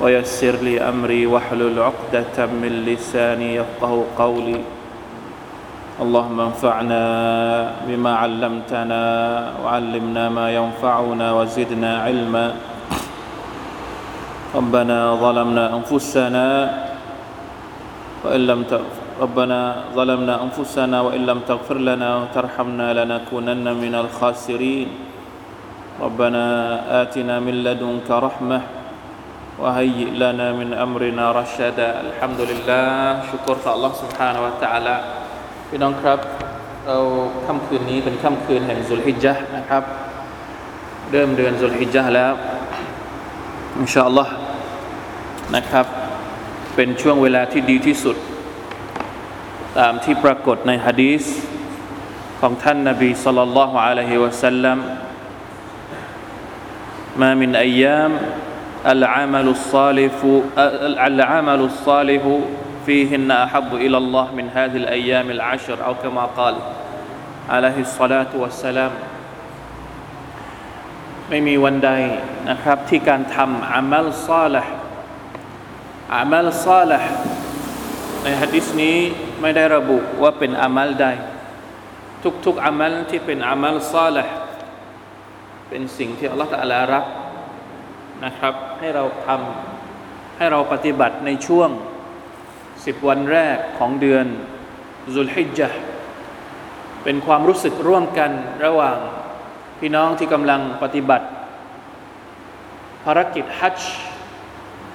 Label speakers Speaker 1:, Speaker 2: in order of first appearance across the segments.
Speaker 1: ويسر لي أمري واحلل عقدة من لساني يفقه قولي. اللهم انفعنا بما علمتنا وعلمنا ما ينفعنا وزدنا علما. ربنا ظلمنا أنفسنا وإن لم ربنا ظلمنا أنفسنا وإن لم تغفر لنا وترحمنا لنكونن من الخاسرين. ربنا آتنا من لدنك رحمة وهيئ لنا من أمرنا رشدا الحمد لله ชุกรต่อ Allah سبحانه และ تعالى พี่น้องครับ เราค่ำคืนนี้เป็นค่ำคืนแห่งสุลฮิจญะห์นะครับ เริ่มเดือนสุลฮิจญะห์แล้วอินชาอัลลอฮ์นะครับ เป็นช่วงเวลาที่ดีที่สุด ตามที่ปรากฏในฮะดีษของท่านนบีสัลลัลลอฮุอะลัยฮิวะสัลลัม ما من أيام العمل الصالح العمل الصالح فيهن أحب إلى الله من هذه الأيام العشر أو كما قال عليه الصلاة والسلام ไม่มีวันใดนะครับที่การทำอามัลซาลห์อามัลซาลห์ในฮะดิษนี้ไม่ได้ระบุว่าเป็นอามัลใด ทุกๆอามัลที่เป็นอามัลซาลห์เป็นสิ่งที่อัลลอฮฺตะอาลารัก นะครับ ให้เราทำให้เราปฏิบัติในช่วงสิบวันแรกของเดือนซุลฮิจญะเป็นความรู้สึกร่วมกันระหว่างพี่น้องที่กำลังปฏิบัติ ภารกิจฮัจญ์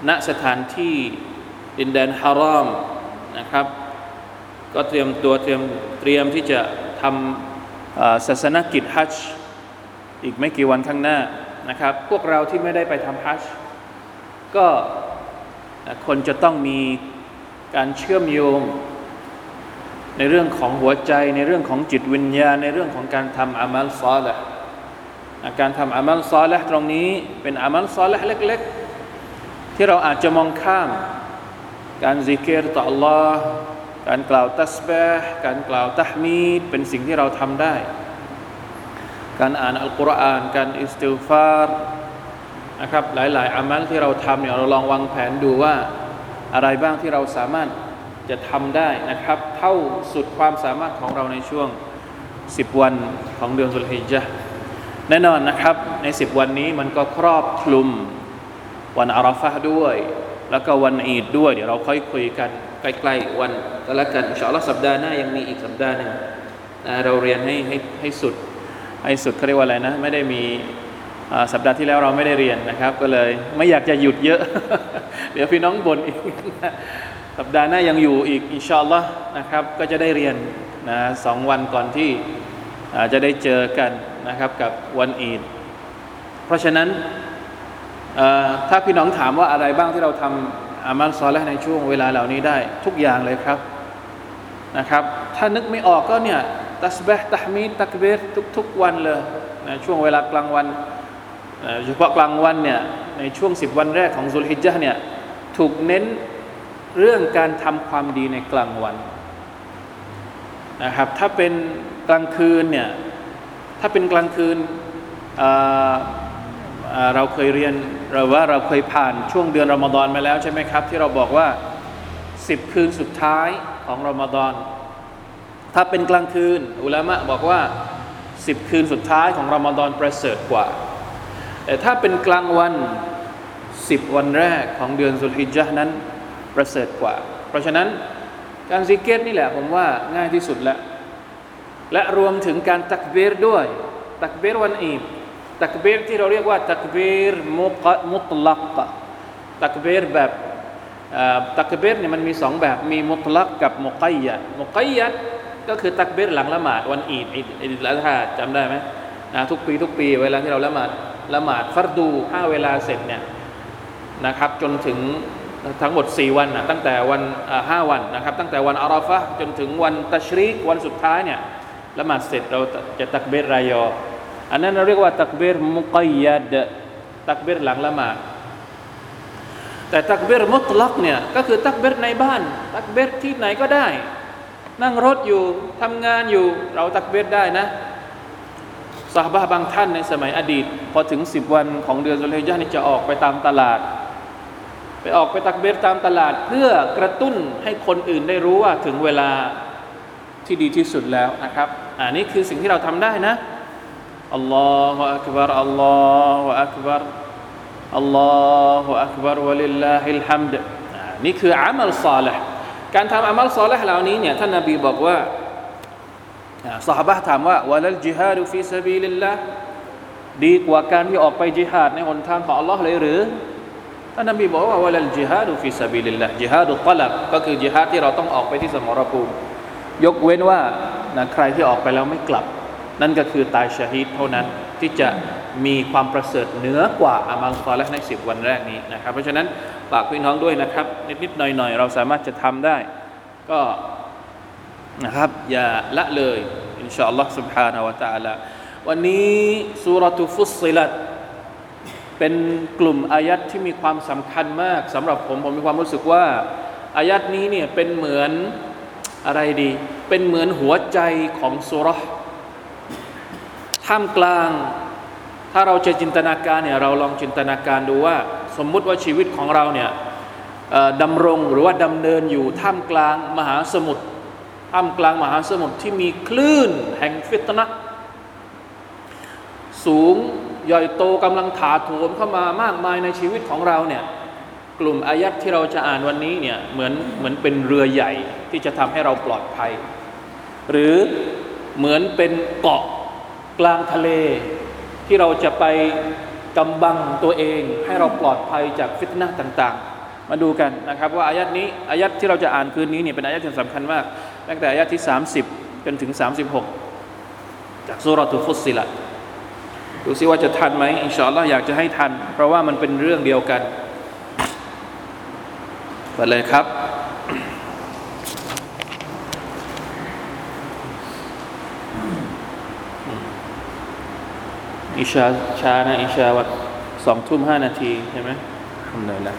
Speaker 1: ณสถานที่ดินแดนฮารอมนะครับ ก็เตรียมตัวเตรียมเตรียมที่จะทำศาสนกิจฮัจญ์อีกไม่กี่วันข้างหน้า นะครับ พวกเราที่ไม่ได้ไปทำฮัจญ์ก็คนจะต้องมีการเชื่อมโยง ในเรื่องของหัวใจ ในเรื่องของจิตวิญญาณ ในเรื่องของการทำอามัลซอละการทำอามัลซอละตรงนี้เป็นอามัลซอละเล็ก ๆ ที่เราอาจจะมองข้าม การซิกเกตต่อ Allah การกล่าวตัสบห์การกล่าวตะฮมีดเป็นสิ่งที่เราทำได้ การอ่านอัลกุรอานการอิสติฟารนะครับหลาย ๆอามัลที่เราทำเนี่ยเราลองวางแผนดูว่าอะไรบ้างที่เราสามารถจะทำได้นะครับ เท่าสุดความสามารถของเราในช่วง 10 วันของเดือนสุลฮิจญะแน่นอนนะครับใน 10 วันนี้มันก็ครอบคลุมวันอาราฟะด้วย แล้วก็วันอีดด้วย เดี๋ยวเราค่อยคุยกันใกล้ๆวันก็แล้วกันอินชาอัลลอฮ์สัปดาห์หน้ายังมีอีกสัปดาห์หนึ่งเราเรียนให้ให้ให้สุด ให้สุดเขาเรียกว่าอะไรนะ ไม่ได้มีสัปดาห์ที่แล้วเราไม่ได้เรียนนะครับ ก็เลยไม่อยากจะหยุดเยอะ เดี๋ยวพี่น้องบ่นอีก สัปดาห์หน้ายังอยู่อีกอินชาอัลลอฮ์นะครับ ก็จะได้เรียนนะสองวันก่อนที่จะได้เจอกันนะครับกับวันอีด เพราะฉะนั้นถ้าพี่น้องถามว่าอะไรบ้างที่เราทำอามัลซอลและในช่วงเวลาเหล่านี้ได้ทุกอย่างเลยครับนะครับ ถ้านึกไม่ออกก็เนี่ย ตัสบห์ตะฮมีดตักเบรทุกๆวันเลยนะช่วงเวลากลางวันเฉพาะกลางวันเนี่ยในช่วงสิบวันแรกของซุลฮิจญะเนี่ยถูกเน้นเรื่องการทำความดีในกลางวันนะครับถ้าเป็นกลางคืนเนี่ยถ้าเป็นกลางคืนเราเคยเรียนเราว่าเราเคยผ่านช่วงเดือนรอมฎอนมาแล้วใช่ไหมครับ ที่เราบอกว่าสิบคืนสุดท้ายของรอมฎอน ถ้าเป็นกลางคืน อุลามะบอกว่าสิบคืนสุดท้ายของรอมฎอนประเสริฐกว่า แต่ถ้าเป็นกลางวันสิบวันแรกของเดือนสุลฮิจญะนั้นประเสริฐกว่า เพราะฉะนั้นการซิกเกตนี่แหละผมว่าง่ายที่สุดแล้วและรวมถึงการตักเบรด้วย ตักเบรวันอีดตักเบรที่เราเรียกว่าตักเบรมุกมุตลักตักเบรแบบตักเบรเนี่ยมันมีสองแบบมีมุตลักกับมุกัยยัดมุกัยยัด ก็คือตักเบรหลังละหมาดวันอีดอีดอีดละฮาจำได้ไหมนะทุกปีทุกปีเวลาที่เราละหมาดละหมาดฟัรดูห้าเวลาเสร็จเนี่ยนะครับจนถึงทั้งหมด 4 วันนะตั้งแต่วันห้าวันนะครับ ตั้งแต่วันอาราฟะจนถึงวันตัชรีกวันสุดท้ายเนี่ยละหมาดเสร็จเราจะตักเบรรายอ อันนั้นเราเรียกว่าตักเบรมุกยัดตักเบรหลังละหมาดแต่ตักเบรมุตลักเนี่ยก็คือตักเบรในบ้าน ตักเบรที่ไหนก็ได้ นั่งรถอยู่ทำงานอยู่ เราตักเบรได้นะสาบะบางท่านในสมัยอดีต พอถึงสิบวันของเดือนสุลฮิญานี่จะออกไปตามตลาด ไปออกไปตักเบรตามตลาด เพื่อกระตุ้นให้คนอื่นได้รู้ว่าถึงเวลาที่ดีที่สุดแล้วนะครับอันนี้คือสิ่งที่เราทำได้นะอัลลอฮฺอักบารอัลลอฮฺอักบารالله أكبر ولله الحمدนี่คือعمل صالح การทำعمل صالحเหล่านี้เนี่ยท่านนบีบอกว่าสหบะถามว่าولا الجهاد في سبيل اللهดีกว่าการที่ออกไปจิฮาดในหนทางของอัลลอฮ์เลยหรือท่านนบีบอกว่าولا الجهاد في سبيل الله جهاد الطلبก็คือจิฮาดที่เราต้องออกไปที่สมรภูมิ ยกเว้นว่านะใครที่ออกไปแล้วไม่กลับ นั่นก็คือตายชาฮิดเท่านั้นที่จะ มีความประเสริฐเหนือกว่าอามัลซอและในสิบวันแรกนี้นะครับ เพราะฉะนั้นฝากพี่น้องด้วยนะครับ นิดๆหน่อยๆ เราสามารถจะทำได้ ก็นะครับอย่าละเลยอินชาอัลลอฮ์ سبحانه และ تعالى วันนี้สุรทุฟุสิลัดเป็นกลุ่มอายัดที่มีความสำคัญมากสำหรับผมผมมีความรู้สึกว่า อายัดนี้เนี่ยเป็นเหมือนอะไรดี เป็นเหมือนหัวใจของสุรท่ามกลาง ถ้าเราจะจินตนาการเนี่ยเราลองจินตนาการดูว่า สมมุติว่าชีวิตของเราเนี่ยดำรงหรือว่าดำเนินอยู่ท่ามกลางมหาสมุทรท่ามกลางมหาสมุทรที่มีคลื่นแห่งฟิตนะสูงใหญ่โตกำลังถาโถมเข้ามามากมายในชีวิตของเราเนี่ยกลุ่มอายัดที่เราจะอ่านวันนี้เนี่ยเหมือนเหมือนเป็นเรือใหญ่ที่จะทำให้เราปลอดภัย หรือเหมือนเป็นเกาะกลางทะเล ที่เราจะไปกำบังตัวเอง ให้เราปลอดภัยจากฟิตนะต่างๆ มาดูกันนะครับ ว่าอายัดนี้อายัดที่เราจะอ่านคืนนี้เนี่ยเป็นอายัดที่สำคัญมากตั้งแต่อายัดที่ 30 จนถึง 36 จากสุรทุฟุสิละดูซิว่าจะทันไหมอินชาอัลลอฮ์อยากจะให้ทัน เพราะว่ามันเป็นเรื่องเดียวกันไปเลยครับ อิชาชานะอิชาวัดสองทุ่มห้านาทีใช่ไหมทำเลยละ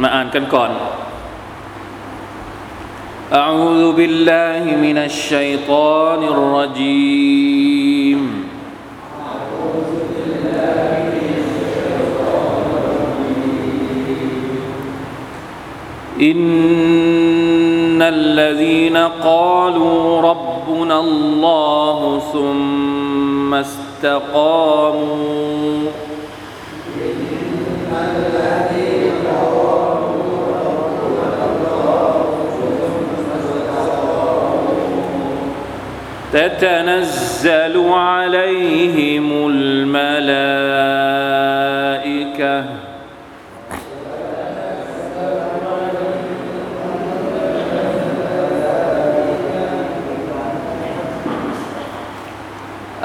Speaker 1: มาอ่านกันก่อน أعوذ بالله من الشيطان الرجيم إن الذين قالوا ربنا الله ثم استقاموا تتنزل عليهم الملائكة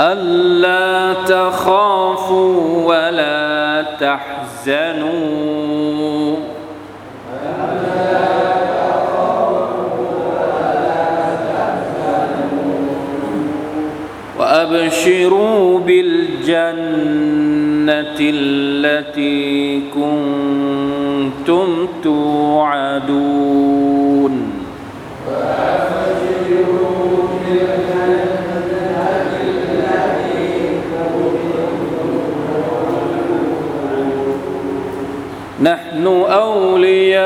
Speaker 1: ألا تخافوا ولا تحزنوا. وأبشروا بالجنة التي كنتم توعدون. نحن أولياؤكم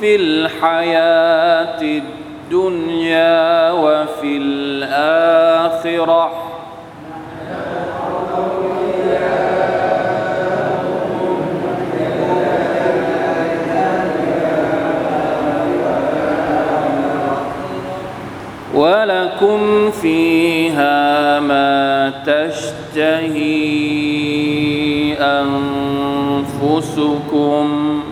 Speaker 1: في الحياة الدنيا وفي الآخرة. ولكم فيها ما تشتهي أنفسكم.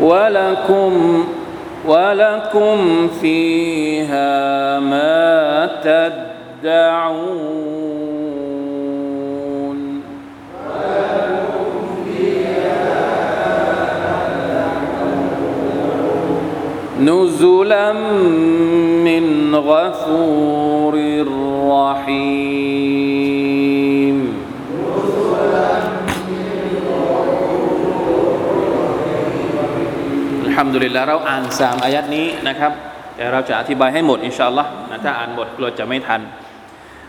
Speaker 1: ولكم ولكم فيها ما تدعون. نزلا من غفور رحيم ฮัมดุลิลละเราอ่านสามอายัดนี้นะครับแต่เราจะอธิบายให้หมดอินชาอัลลอฮ์นะถ้าอ่านหมดกลัวจะไม่ทัน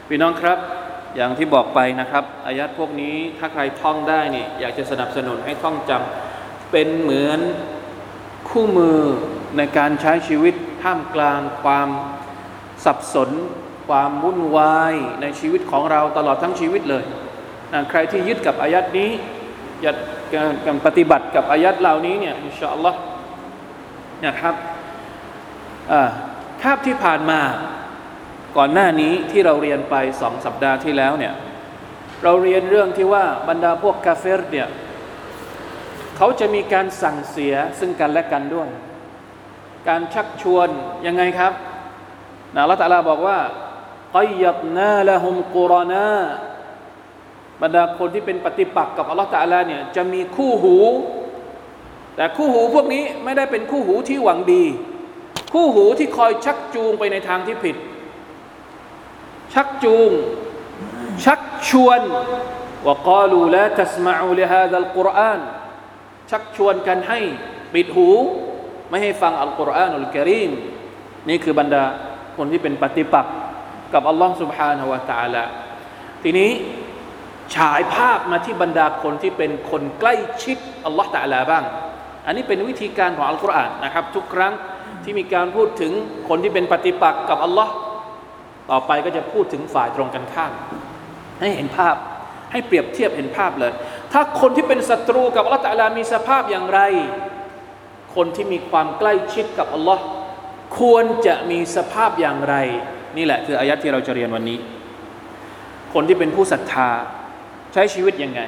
Speaker 1: พี่น้องครับ อย่างที่บอกไปนะครับ อายัดพวกนี้ถ้าใครท่องได้นี่อยากจะสนับสนุนให้ท่องจำเป็นเหมือนคู่มือ ในการใช้ชีวิตท่ามกลางความสับสน ความวุ่นวายในชีวิตของเราตลอดทั้งชีวิตเลยนะใครที่ยึดกับอายัดนี้ยากการปฏิบัติกับอายัดเหล่านี้เนี่ยอินชาอัลลอฮ์นะครับคาบที่ผ่านมาก่อนหน้านี้ที่เราเรียนไปสองสัปดาห์ที่แล้วเนี่ยเราเรียนเรื่องที่ว่าบรรดาพวกกาเฟรเนี่ยเขาจะมีการสั่งเสียซึ่งกันและกันด้วย การชักชวนยังไงครับนะละตาลาบอกว่ากัยยับนาละหุมกุรอนาบรรดาคนที่เป็นปฏิปักษ์กับอัลลอฮฺตาลาเนี่ยจะมีคู่หู แต่คู่หูพวกนี้ไม่ได้เป็นคู่หูที่หวังดี คู่หูที่คอยชักจูงไปในทางที่ผิด ชักจูง ชักชวนว่ากาลูละตัสมาอูลิฮาดัลกุรอานชักชวนกันให้ปิดหู ไม่ให้ฟังอัลกุรอานอัลกิริมนี่คือบรรดาคนที่เป็นปฏิปักษ์กับอัลลอฮ์ سبحانه และ تعالى ทีนี้ฉายภาพมาที่บรรดาคนที่เป็นคนใกล้ชิดอัลลอฮ์ตะลาบ้างอันนี้เป็นวิธีการของอัลกุรอานนะครับ ทุกครั้งที่มีการพูดถึงคนที่เป็นปฏิปักษ์กับอัลลอฮ์ต่อไปก็จะพูดถึงฝ่ายตรงกันข้ามให้เห็นภาพให้เปรียบเทียบเห็นภาพเลย ถ้าคนที่เป็นศัตรูกับอัลลอฮ์ตะลามีสภาพอย่างไร คนที่มีความใกล้ชิดกับอัลลอฮ์ควรจะมีสภาพอย่างไร นี่แหละคืออายัดที่เราจะเรียนวันนี้ คนที่เป็นผู้ศรัทธาใช้ชีวิตยังไง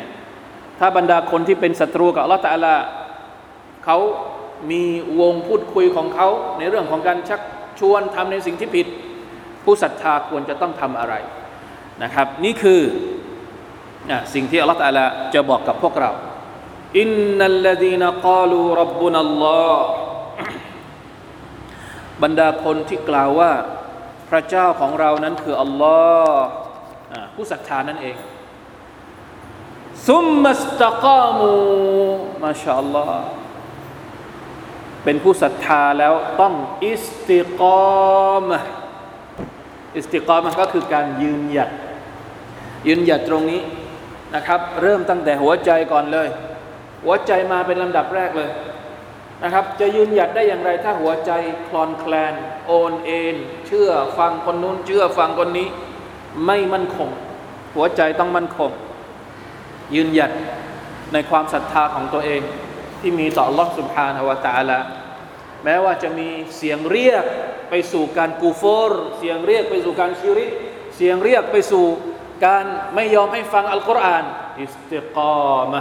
Speaker 1: ถ้าบรรดาคนที่เป็นศัตรูกับอัลลอฮ์ตะลาเขามีวงพูดคุยของเขาในเรื่องของการชักชวนทำในสิ่งที่ผิด ผู้ศรัทธาควรจะต้องทำอะไรนะครับ นี่คือสิ่งที่อัลลอฮฺตาลาจะบอกกับพวกเรา อินนัลลดีนกาลูรับบุนัลลอฮ์บรรดาคนที่กล่าวว่า พระเจ้าของเรานั้นคืออัลลอฮ์ผู้ศรัทธานั่นเองซุมมัสตะกามูมาชาอัลลอฮ์เป็นผู้ศรัทธาแล้วต้องอิสติกอมอิสติกอมก็คือการยืนหยัด ยืนหยัดตรงนี้นะครับ เริ่มตั้งแต่หัวใจก่อนเลย หัวใจมาเป็นลำดับแรกเลยนะครับ จะยืนหยัดได้อย่างไร ถ้าหัวใจคลอนแคลน โอนเอ็นเชื่อฟังคนนู้นเชื่อฟังคนนี้ ไม่มั่นคง หัวใจต้องมั่นคง ยืนหยัดในความศรัทธาของตัวเองที่มีต่อ Allah سبحانه และ تعالى แม้ว่าจะมีเสียงเรียกไปสู่การกูฟอร์เสียงเรียกไปสู่การชิริเสียงเรียกไปสู่การไม่ยอมให้ฟังอัลกุรอานอิสติกอมะ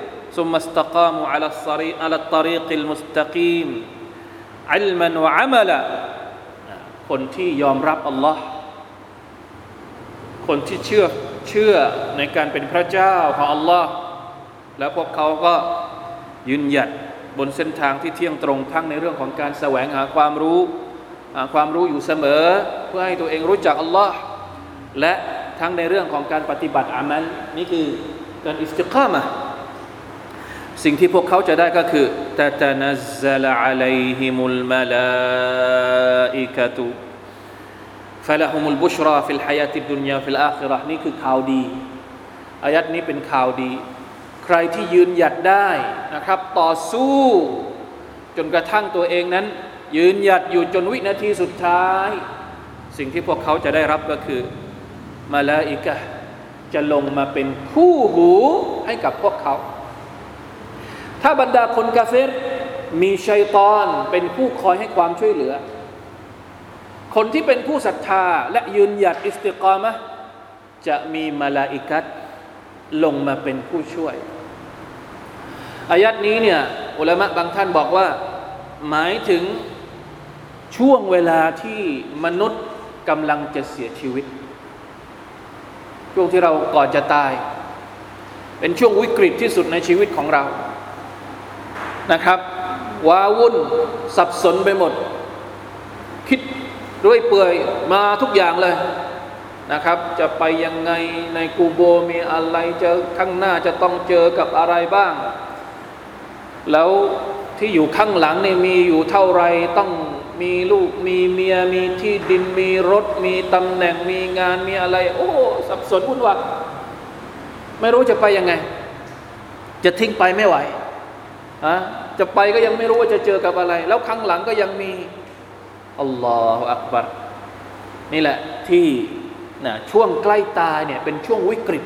Speaker 1: ثم استقاموا على الطريق على الطريق المستقيم علما وعملا คนที่ยอมรับอัลลอฮ์คนที่เชื่อเชื่อในการเป็นพระเจ้าของอัลลอฮ์แล้วพวกเขาก็ยืนหยัดบนเส้นทางที่เที่ยงตรงทั้งในเรื่องของการแสวงหาความรู้ความรู้อยู่เสมอ เพื่อให้ตัวเองรู้จักอัลลอฮ์และทั้งในเรื่องของการปฏิบัติอามัลนี่คือการอิสติกามะ สิ่งที่พวกเขาจะได้ก็คือتتنزل عليهم الملائكة فلهم البشرى في الحياة الدنيا في الآخرةนี่คือข่าวดีอายัดนี้เป็นข่าวดี ใครที่ยืนหยัดได้นะครับ ต่อสู้ จนกระทั่งตัวเองนั้น ยืนหยัดอยู่จนวินาทีสุดท้าย สิ่งที่พวกเขาจะได้รับก็คือมาลาอิกะจะลงมาเป็นคู่หูให้กับพวกเขา ถ้าบรรดาคนกาเฟรมีชัยตอนเป็นผู้คอยให้ความช่วยเหลือ คนที่เป็นผู้ศรัทธาและยืนหยัดอิสติกามะจะมีมาลาอิกัตลงมาเป็นผู้ช่วยอายัดนี้เนี่ยอุลามะบางท่านบอกว่า หมายถึงช่วงเวลาที่มนุษย์กำลังจะเสียชีวิต ช่วงที่เราก่อนจะตาย เป็นช่วงวิกฤตที่สุดในชีวิตของเรา นะครับว้าวุ่นสับสนไปหมด คิดด้วยเปื่อยมาทุกอย่างเลยนะครับ จะไปยังไงในกูโบมีอะไรเจอข้างหน้าจะต้องเจอกับอะไรบ้าง แล้วที่อยู่ข้างหลังนี่มีอยู่เท่าไรต้องมีลูกมีเมียมีที่ดินมีรถ มีตำแหน่งมีงานมีอะไร โอ้สับสนวุ่นวายไม่รู้จะไปยังไง จะทิ้งไปไม่ไหว อะจะไปก็ยังไม่รู้ว่าจะเจอกับอะไร แล้วข้างหลังก็ยังมีอัลลอฮฺอักบัรนี่แหละที่นะช่วงใกล้ตายเนี่ยเป็นช่วงวิกฤต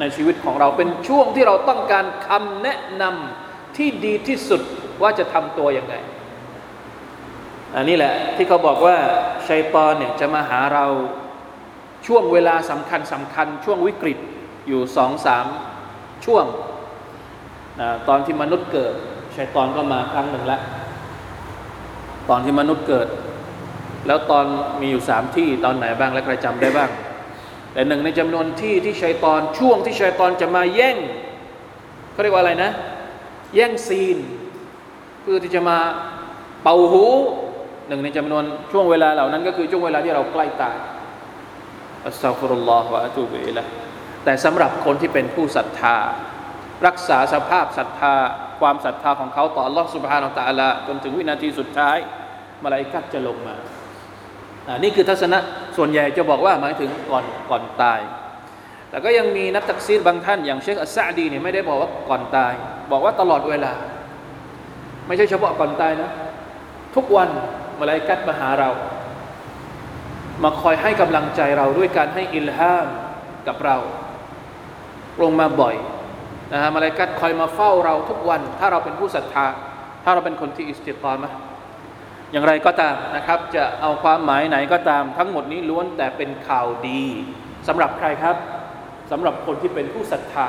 Speaker 1: ในชีวิตของเราเป็นช่วงที่เราต้องการคำแนะนำที่ดีที่สุดว่าจะทำตัวยังไงอันนี้แหละที่เขาบอกว่าชัยตอนเนี่ยจะมาหาเราช่วงเวลาสำคัญสำคัญ ช่วงวิกฤตอยู่สองสามช่วงนะตอนที่มนุษย์เกิด ชัยตอนก็มาครั้งหนึ่งแล้วตอนที่มนุษย์เกิด แล้วตอนมีอยู่สามที่ตอนไหนบ้างและใครจำได้บ้าง แต่หนึ่งในจำนวนที่ที่ชัยตอนช่วงที่ชัยตอนจะมาแย่งเขาเรียกว่าอะไรนะ แย่งซีน เพื่อที่จะมาเป่าหูหนึ่งในจำนวนช่วงเวลาเหล่านั้นก็คือช่วงเวลาที่เราใกล้ตายอัสซาฟุรุลลอฮฺวะอะตูบิอิละแต่สำหรับคนที่เป็นผู้ศรัทธา รักษาสภาพศรัทธา ความศรัทธาของเขาต่อ Allah سبحانه และ تعالى จนถึงวินาทีสุดท้ายมาลายกัดจะลงมาอ่านี่คือทัศนะส่วนใหญ่จะบอกว่าหมายถึงก่อนก่อนตาย แต่ก็ยังมีนักตักซีรบางท่าน อย่างเชคอัสซาดีเนี่ยไม่ได้บอกว่าก่อนตาย บอกว่าตลอดเวลา ไม่ใช่เฉพาะก่อนตายนะ ทุกวันมาลายกัดมาหาเรา มาคอยให้กำลังใจเราด้วยการให้อิลฮามกับเรา ลงมาบ่อย นะฮะมาลายกัดคอยมาเฝ้าเราทุกวัน ถ้าเราเป็นผู้ศรัทธา ถ้าเราเป็นคนที่อิสติกามะอย่างไรก็ตามนะครับ จะเอาความหมายไหนก็ตาม ทั้งหมดนี้ล้วนแต่เป็นข่าวดี สำหรับใครครับ สำหรับคนที่เป็นผู้ศรัทธา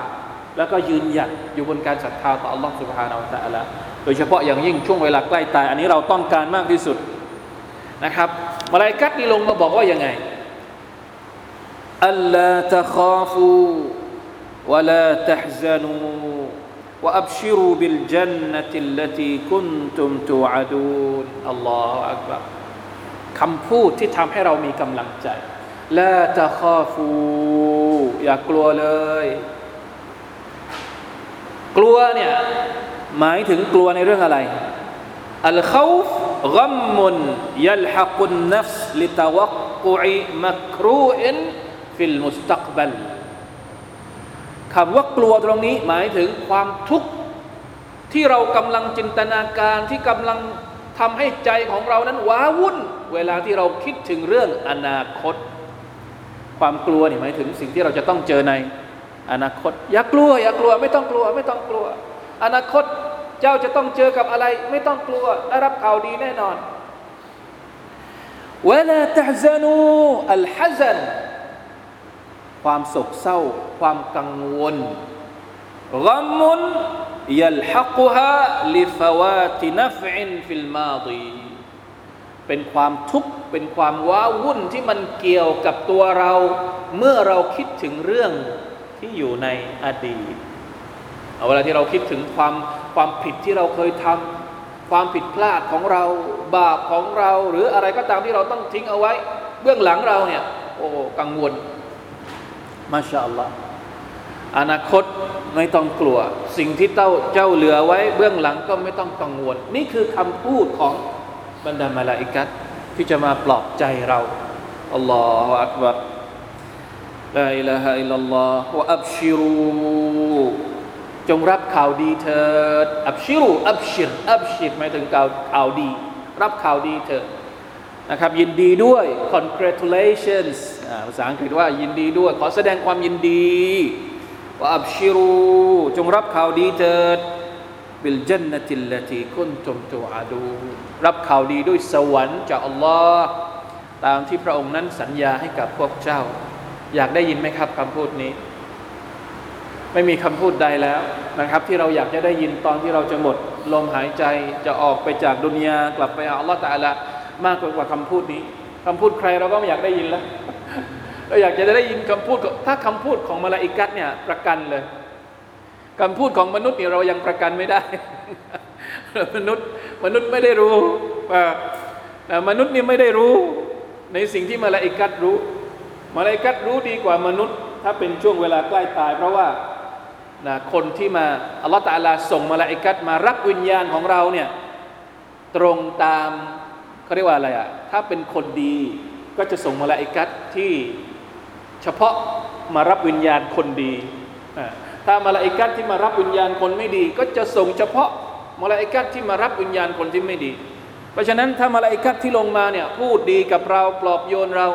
Speaker 1: แล้วก็ยืนหยัดอยู่บนการศรัทธาต่ออัลลอฮฺสุบฮานาอัลลอฮฺโดยเฉพาะอย่างยิ่งช่วงเวลาใกล้ตาย อันนี้เราต้องการมากที่สุดนะครับมาลายกัดนี่ลงมาบอกว่ายังไงอัลลาตะคอฟู วะลาตะฮซานู وأبشروا بالجنة التي كنتم توعدون الله أكبر คำพูดที่ทำให้เรามีกำลังใจละตะคาฟูอย่ากลัวเลย กลัวเนี่ยหมายถึงกลัวในเรื่องอะไรอัลขาวฟกัมมุนยัลฮักุนนัฟส์ลิตวักกุอิมักรูอินฟิลมุสตักบัล คำว่ากลัวตรงนี้หมายถึงความทุกข์ที่เรากำลังจินตนาการที่กำลังทำให้ใจของเรานั้นว้าวุ่น เวลาที่เราคิดถึงเรื่องอนาคต ความกลัวนี่หมายถึงสิ่งที่เราจะต้องเจอในอนาคต อย่ากลัว อย่ากลัวไม่ต้องกลัว ไม่ต้องกลัว อนาคตเจ้าจะต้องเจอกับอะไร ไม่ต้องกลัวได้รับข่าวดีแน่นอนเวลา ความโศกเศร้า ความกังวลغم يلحقه لفوات نفع في الماضيเป็นความทุกข์เป็นความว้าวุ่นที่มันเกี่ยวกับตัวเรา เมื่อเราคิดถึงเรื่องที่อยู่ในอดีตเอาเวลาที่เราคิดถึงความความผิดที่เราเคยทำความผิดพลาดของเรา บาปของเรา หรืออะไรก็ตามที่เราต้องทิ้งเอาไว้ เบื้องหลังเราเนี่ยโอ้กังวล มาชาอัลลอฮ์อนาคตไม่ต้องกลัว สิ่งที่เจ้าเจ้าเหลือไว้เบื้องหลังก็ไม่ต้องกังวล นี่คือคำพูดของบรรดามาลาอิกัตที่จะมาปลอบใจเราอัลลอฮฺอักบัรลาอิลาฮะอิลลัลลอฮฺวะอับชิรูจงรับข่าวดีเถิดอับชิรูอับชิรอับชิรหมายถึงข่าวข่าวดี รับข่าวดีเถิดนะครับยินดีด้วย congratulations ภาษาอังกฤษว่ายินดีด้วย ขอแสดงความยินดีว่าอับชิรูจงรับข่าวดีเถิดบิลจันนติลลตีคุนตุมตูอาดู รับข่าวดีด้วยสวรรค์จากอัลลอฮ์ตามที่พระองค์นั้นสัญญาให้กับพวกเจ้า อยากได้ยินไหมครับคำพูดนี้ ไม่มีคำพูดใดแล้วนะครับ ที่เราอยากจะได้ยินตอนที่เราจะหมด ลมหายใจจะออกไปจากดุนยากลับไปอัลลอฮ์ตะละมากกว่าคำพูดนี้คำพูดใครเราก็ไม่อยากได้ยินแล้ว เราอยากจะได้ยินคำพูดถ้าคำพูดของมาลาอิกัสเนี่ยประกันเลยคำพูดของมนุษย์เนี่ยเรายังประกันไม่ได้ มนุษย์มนุษย์ไม่ได้รู้มนุษย์นี่ไม่ได้รู้ ในสิ่งที่มาลาอิกัสรู้มาลาอิกัสรู้ดีกว่ามนุษย์ ถ้าเป็นช่วงเวลาใกล้ตาย เพราะว่านะคนที่มาอัลลอฮฺ تعالىส่งมาลาอิกัสมารับวิญญาณของเราเนี่ยตรงตามเขาเรียกว่าอะไรอะ่ะถ้าเป็นคนดีก็จะส่งมาลาอิกัสที่ เฉพาะมารับวิญญาณคนดีถ้ามาลาอิกัสที่มารับวิญญาณคนไม่ดี ก็จะส่งเฉพาะมาลาอิกัสที่มารับวิญญาณคนที่ไม่ดี เพราะฉะนั้นถ้ามาลาอิกัสที่ลงมาเนี่ยพูดดีกับเราปลอบโยนเรา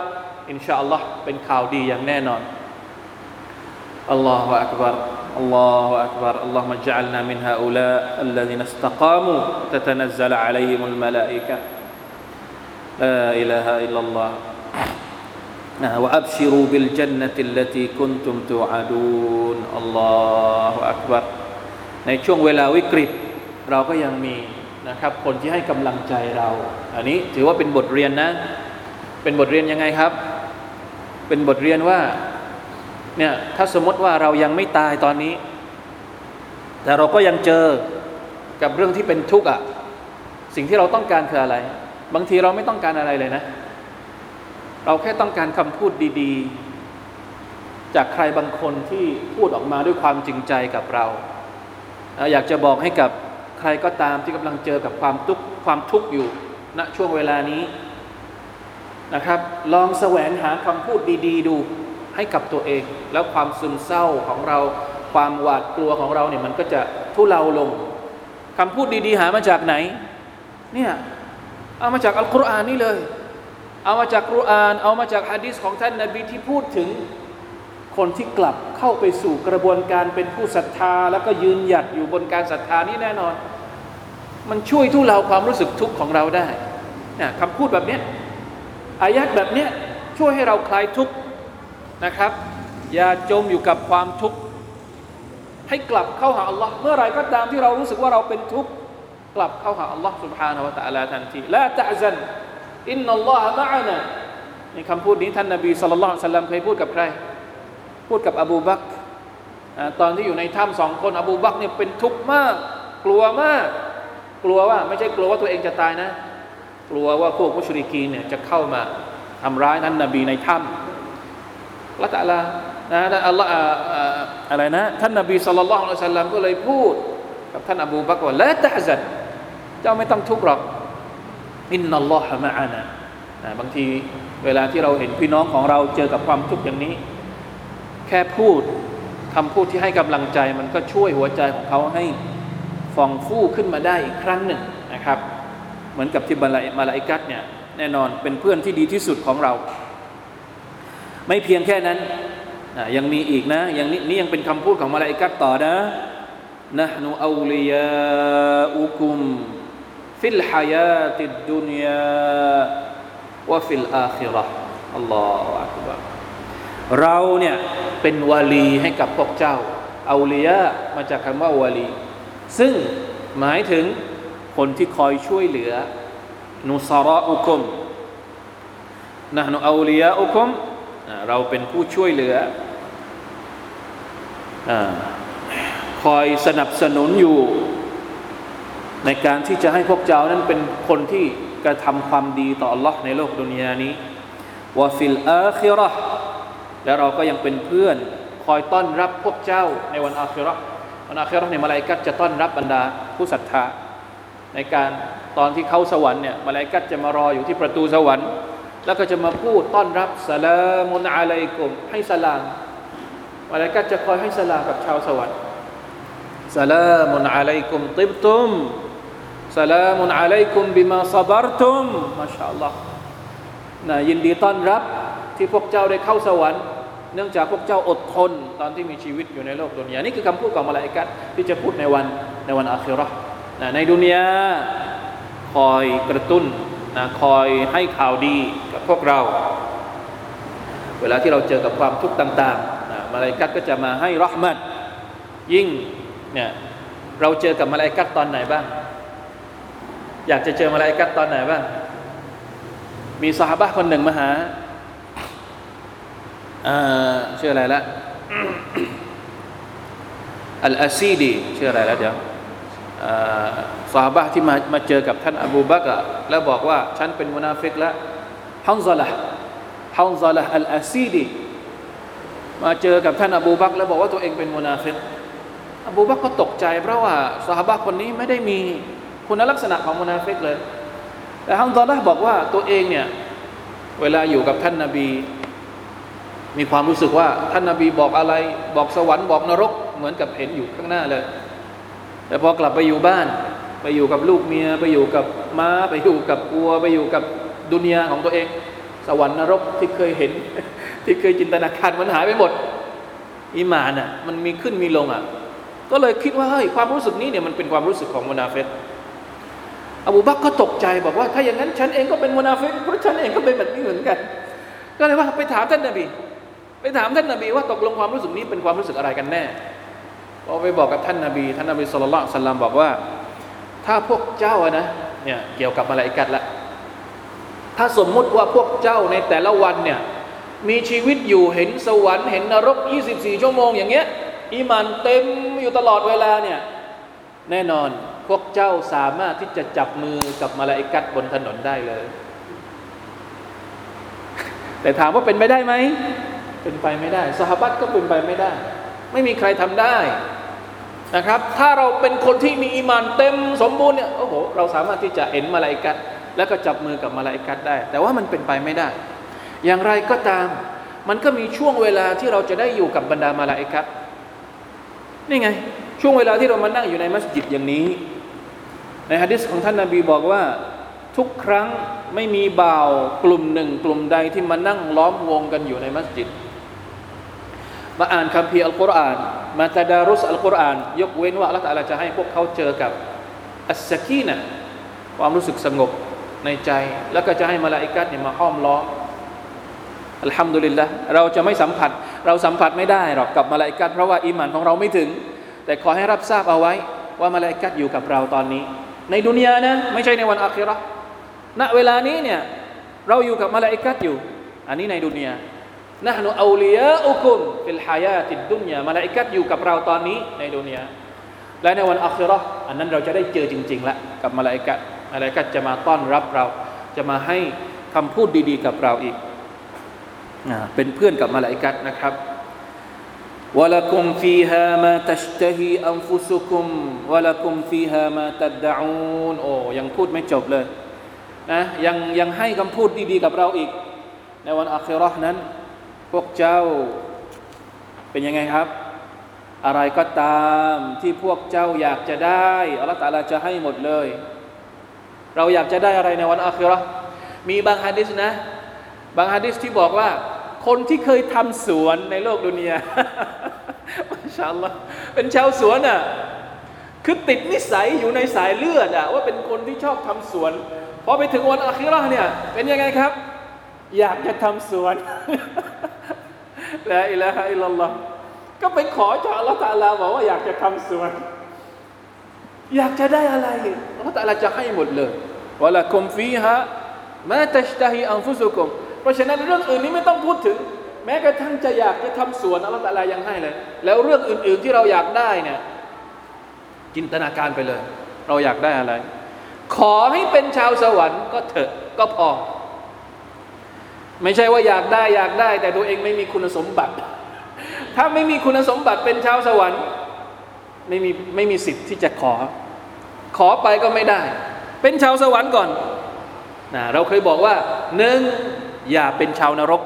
Speaker 1: อินชาอัลลอฮ์เป็นข่าวดีอย่างแน่นอนอัลลอฮฺอักบาร الله أكبر اللهم اجعلنا من هؤلاء الذين استقاموا تتنزل عليهم الملائكة لا إله إلا الله นะว่าأبشروا بالجنة التي كنتم توعدونูนอัลลอฮฺอักบัรในช่วงเวลาวิกฤต เราก็ยังมีนะครับ คนที่ให้กำลังใจเรา อันนี้ถือว่าเป็นบทเรียนนะ เป็นบทเรียนยังไงครับ เป็นบทเรียนว่าเนี่ยถ้าสมมติว่าเรายังไม่ตายตอนนี้ แต่เราก็ยังเจอกับเรื่องที่เป็นทุกข์อะสิ่งที่เราต้องการคืออะไร บางทีเราไม่ต้องการอะไรเลยนะ เราแค่ต้องการคำพูดดีๆ จากใครบางคนที่พูดออกมาด้วยความจริงใจกับเรา อยากจะบอกให้กับใครก็ตามที่กำลังเจอกับความทุกข์ความทุกข์อยู่ณช่วงเวลานี้นะครับ ลองแสวงหาคำพูดดี ๆ ดูให้กับตัวเอง แล้วความซึมเศร้าของเราความหวาดกลัวของเราเนี่ยมันก็จะทุเลาลงคำพูดดี ๆ หามาจากไหนเนี่ยเอามาจากอัลกุรอานนี่เลย เอามาจากกุรอาน เอามาจากฮะดิษของท่านนาบีที่พูดถึงคนที่กลับเข้าไปสู่กระบวนการเป็นผู้ศรัทธา แล้วก็ยืนหยัดอยู่บนการศรัทธานี่แน่นอน มันช่วยทุเลาความรู้สึกทุกข์ของเราได้เนี่ยคำพูดแบบนี้อายัดแบบนี้ช่วยให้เราคลายทุกข์นะครับอย่าจมอยู่กับความทุกข์ให้กลับเข้าหาอัลลอฮ์เมื่อไรก็ตามที่เรารู้สึกว่าเราเป็นทุกข์กลับเข้าหาอัลลอฮ์ سبحانه และ تعالى ทันทีละตะซัน อินนัลลอฮะมะอานะในคำพูดนี้ท่านนบีสุลต่านสัลลัมเคยพูดกับใคร พูดกับอบูบักตอนที่อยู่ในถ้ำสองคนอบูบักเนี่ยเป็นทุกข์มาก กลัวมาก กลัวว่าไม่ใช่กลัวว่าตัวเองจะตายนะ กลัวว่าพวกมุชริกีเนี่ยจะเข้ามาทำร้ายท่านนบีในถ้ำละตะลานะอัลลอฮ์อะไรนะท่านนบีสุลต่านละอัลลอฮ์ก็เลยพูดกับท่านอบูบักว่าละตะซันเจ้าไม่ต้องทุกข์หรอก อินนัลลอฮะมะอานะบางทีเวลาที่เราเห็นพี่น้องของเราเจอกับความทุกข์อย่างนี้ แค่พูดคำพูดที่ให้กำลังใจ มันก็ช่วยหัวใจของเขาให้ฟองฟู่ขึ้นมาได้อีกครั้งหนึ่งนะครับ เหมือนกับที่มาลาอิกัสเนี่ยแน่นอนเป็นเพื่อนที่ดีที่สุดของเรา ไม่เพียงแค่นั้นยังมีอีกนะยังนี้นี่ยังเป็นคำพูดของมาลาอิกัตต่อนะنحن أولياؤكم في الحياة الدنيا وفي الآخرة الله أكبرเราเนี่ยเป็นوليให้กับพวกเจ้าأولياءมาจากคำว่าولي ซึ่งหมายถึงคนที่คอยช่วยเหลือนุสราอุคุมนะนูอูลียาอุคุมเราเป็นผู้ช่วยเหลืออคอยสนับสนุนอยู่ ในการที่จะให้พวกเจ้านั้นเป็นคนที่กระทำความดีต่อ Allah ในโลกดุนยานี้วาฟิลอาคิรอและเราก็ยังเป็นเพื่อนคอยต้อนรับพวกเจ้าในวันอาคิรอวันอาคิรอในมาลายกัตจะต้อนรับบรรดาผู้ศรัทธาในการตอนที่เข้าสวรรค์เนี่ยมาลายกัตจะมารออยู่ที่ประตูสวรรค์ แล้วก็จะมาพูดต้อนรับสลามุนอะลัยกุมให้สลามอะไรก็จะคอยให้สลามกับชาวสวรรค์สลามุนอะลัยกุมติบตุม สลามุนอะลัยกุมบิมาซับรตุมมาชาอัลลอฮ์นะยินดีต้อนรับที่พวกเจ้าได้เข้าสวรรค์ เนื่องจากพวกเจ้าอดทนตอนที่มีชีวิตอยู่ในโลกดุนยานี่คือคำพูดของมาลาอิกัดที่จะพูดในวันในวันอาคิรอนะในดุนยาคอยกระตุ้นนะคอยให้ข่าวดีกับพวกเรา เวลาที่เราเจอกับความทุกข์ต่างๆนะมาลาอิกัดก็จะมาให้รหมัดยิ่งเนี่ยเราเจอกับมาลาอิกัดตอนไหนบ้าง อยากจะเจอมาลาอิกัดตอนไหนบ้าง มีสหบะคนหนึ่งมาหาชื่ออะไรละอัลอาซีดีชื่ออะไรแล้วเดี๋ยวสหบะที่มามาเจอกับท่านอบูบักแล้วบอกว่า ฉันเป็นمنافقแล้วฮันซาละฮันซาละอัลอาซีดีมาเจอกับท่านอบูบักแล้วบอกว่าตัวเองเป็นمنافقอบูบักก็ตกใจเพราะว่าสหบะคนนี้ไม่ได้มี คุณลักษณะของمنافقเลยแต่ฮันซาละบอกว่าตัวเองเนี่ยเวลาอยู่กับท่านนาบี มีความรู้สึกว่าท่านนาบีบอกอะไร บอกสวรรค์บอกนรก เหมือนกับเห็นอยู่ข้างหน้าเลย แต่พอกลับไปอยู่บ้าน ไปอยู่กับลูกเมีย ไปอยู่กับม้า ไปอยู่กับวัว ไปอยู่กับดุนยาของตัวเอง สวรรค์นรกที่เคยเห็น ที่เคยจินตนาการมันหายไปหมดอิมานอะมันมีขึ้นมีลงอะก็เลยคิดว่าเฮ้ยความรู้สึกนี้เนี่ยมันเป็นความรู้สึกของมุนาเฟต อบูบักก็ตกใจบอกว่า ถ้าอย่างนั้นฉันเองก็เป็นมุนาเฟตเพราะฉันเองก็เป็นแบบนี้เหมือนกัน ก็เลยว่าไปถามท่านนบีไปถามท่านนาบีว่าตกลงความรู้สึกนี้เป็นความรู้สึกอะไรกันแน่พอไปบอกกับท่านนาบี ท่านนาบีสุลต่านสัลลัมบอกว่า ถ้าพวกเจ้านะเนี่ยเกี่ยวกับมาลาอิกัดละถ้าสมมุติว่าพวกเจ้าในแต่ละวันเนี่ยมีชีวิตอยู่เห็นสวรรค์เห็นนรก 24 ชั่วโมงอย่างเงี้ยอีมานเต็มอยู่ตลอดเวลาเนี่ยแน่นอน พวกเจ้าสามารถที่จะจับมือกับมาลาอิกัดบนถนนได้เลย แต่ถามว่าเป็นไปได้ไหม เป็นไปไม่ได้สหบัตก็เป็นไปไม่ได้ ไม่มีใครทำได้นะครับ ถ้าเราเป็นคนที่มีอีมานเต็มสมบูรณ์เนี่ยโอ้โหเราสามารถที่จะเห็นมาลาอิกัดแล้วก็จับมือกับมาลาอิกัดได้ แต่ว่ามันเป็นไปไม่ได้ อย่างไรก็ตาม มันก็มีช่วงเวลาที่เราจะได้อยู่กับบรรดามาลาอิกัดนี่ไงช่วงเวลาที่เรามานั่งอยู่ในมัสยิดอย่างนี้ ในฮะดิษของท่านนาบีบอกว่า ทุกครั้งไม่มีบ่าวกลุ่มหนึ่ง กลุ่มใดที่มานั่งล้อมวงกันอยู่ในมัสยิด มาอ่านคัมภีร์อัลกุรอาน มาตาดารุสอัลกุรอาน ยกเว้นว่าอัลลอฮฺจะให้พวกเขาเจอกับอัสกีนะความรู้สึกสงบในใจ แล้วก็จะให้มาลาอิกัดเนี่ยมาห้อมล้อมالحمد للهเราจะไม่สัมผัส เราสัมผัสไม่ได้หรอกกับมาลาอิกัดเพราะว่าอิมานของเราไม่ถึง แต่ขอให้รับทราบเอาไว้ว่ามาลาอิกัดอยู่กับเราตอนนี้ ในดุนยานะไม่ใช่ในวันอาคิเราะฮ์เวลานี้เนี่ยเราอยู่กับมาลาอิกัดอยู่ อันนี้ในดุนยานะنحن أولياؤكم في الحياة الدنياมาลาอิกัดอยู่กับเราตอนนี้ในดุนยาและในวันอัคราอันนั้นเราจะได้เจอจริงๆละกับมาลาอิกัดมาลาอิกัดจะมาต้อนรับเรา จะมาให้คำพูดดีๆ กับเราอีกเป็นเพื่อนกับมาลาอิกัดนะครับ วะลักุมฟีฮามาตัชตฮีอันฟุสุคุมวะลักุมฟีฮามาตัดะอูนโอ้ยังพูดไม่จบเลยนะยังยังให้คำพูดดีๆกับเราอีก ในวันอัครานั้น พวกเจ้าเป็นยังไงครับ อะไรก็ตามที่พวกเจ้าอยากจะได้อัลลอฮฺตาลาจะให้หมดเลย เราอยากจะได้อะไรในวันอาคิรอมีบางฮะดิษนะ บางฮะดิษที่บอกว่า คนที่เคยทำสวนในโลกดุนยามาชาลอเป็นชาวสวนอะคือติดนิสัยอยู่ในสายเลือดอะว่าเป็นคนที่ชอบทำสวนพอไปถึงวันอาคิรอเนี่ยเป็นยังไงครับ อยากจะทำสวนละอิละฮะอิลลัลลอฮ์ก็ไปขอจากอัลลอฮฺตาลาบอกว่าอยากจะทำสวน อยากจะได้อะไรอัลลอฮฺตาลาจะให้หมดเลยวะละคุมฟีฮะมาตัชตฮีอันฟุสุกุม ราะฉะนั้นเรื่องอื่นนี้ไม่ต้องพูดถึง แม้กระทั่งจะอยากจะทำสวนอัลลอฮฺตาลายังให้เลย แล้วเรื่องอื่น ๆที่เราอยากได้เนี่ยจินตนาการไปเลย เราอยากได้อะไร ขอให้เป็นชาวสวรรค์ก็เถอะก็พอ ไม่ใช่ว่าอยากได้อยากได้ แต่ตัวเองไม่มีคุณสมบัติ ถ้าไม่มีคุณสมบัติเป็นชาวสวรรค์ไม่มีไม่มีสิทธิ์ที่จะขอ ขอไปก็ไม่ได้ เป็นชาวสวรรค์ก่อนนะเราเคยบอกว่าหนึ่ง อย่าเป็นชาวนรก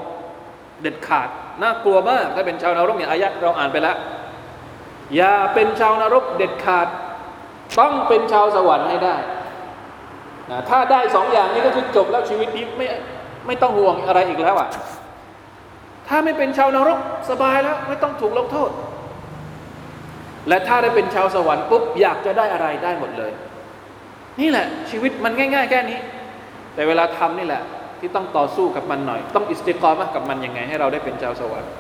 Speaker 1: เด็ดขาดน่ากลัวมากถ้าเป็นชาวนรกเนี่ยอายะเราอ่านไปแล้ว อย่าเป็นชาวนรกเด็ดขาด ต้องเป็นชาวสวรรค์ให้ได้นะถ้าได้สองอย่างนี้ก็คือจบแล้วชีวิตนี้ไม่ไม่ต้องห่วงอะไรอีกแล้วอะถ้าไม่เป็นชาวนรกสบายแล้ว ไม่ต้องถูกลงโทษ และถ้าได้เป็นชาวสวรรค์ปุ๊บอยากจะได้อะไรได้หมดเลย นี่แหละ ชีวิตมันง่าย ๆ แค่นี้ แต่เวลาทำนี่แหละ ที่ต้องต่อสู้กับมันหน่อย ต้องอิสติกรมะกับมันยังไงให้เราได้เป็นชาวสวรรค์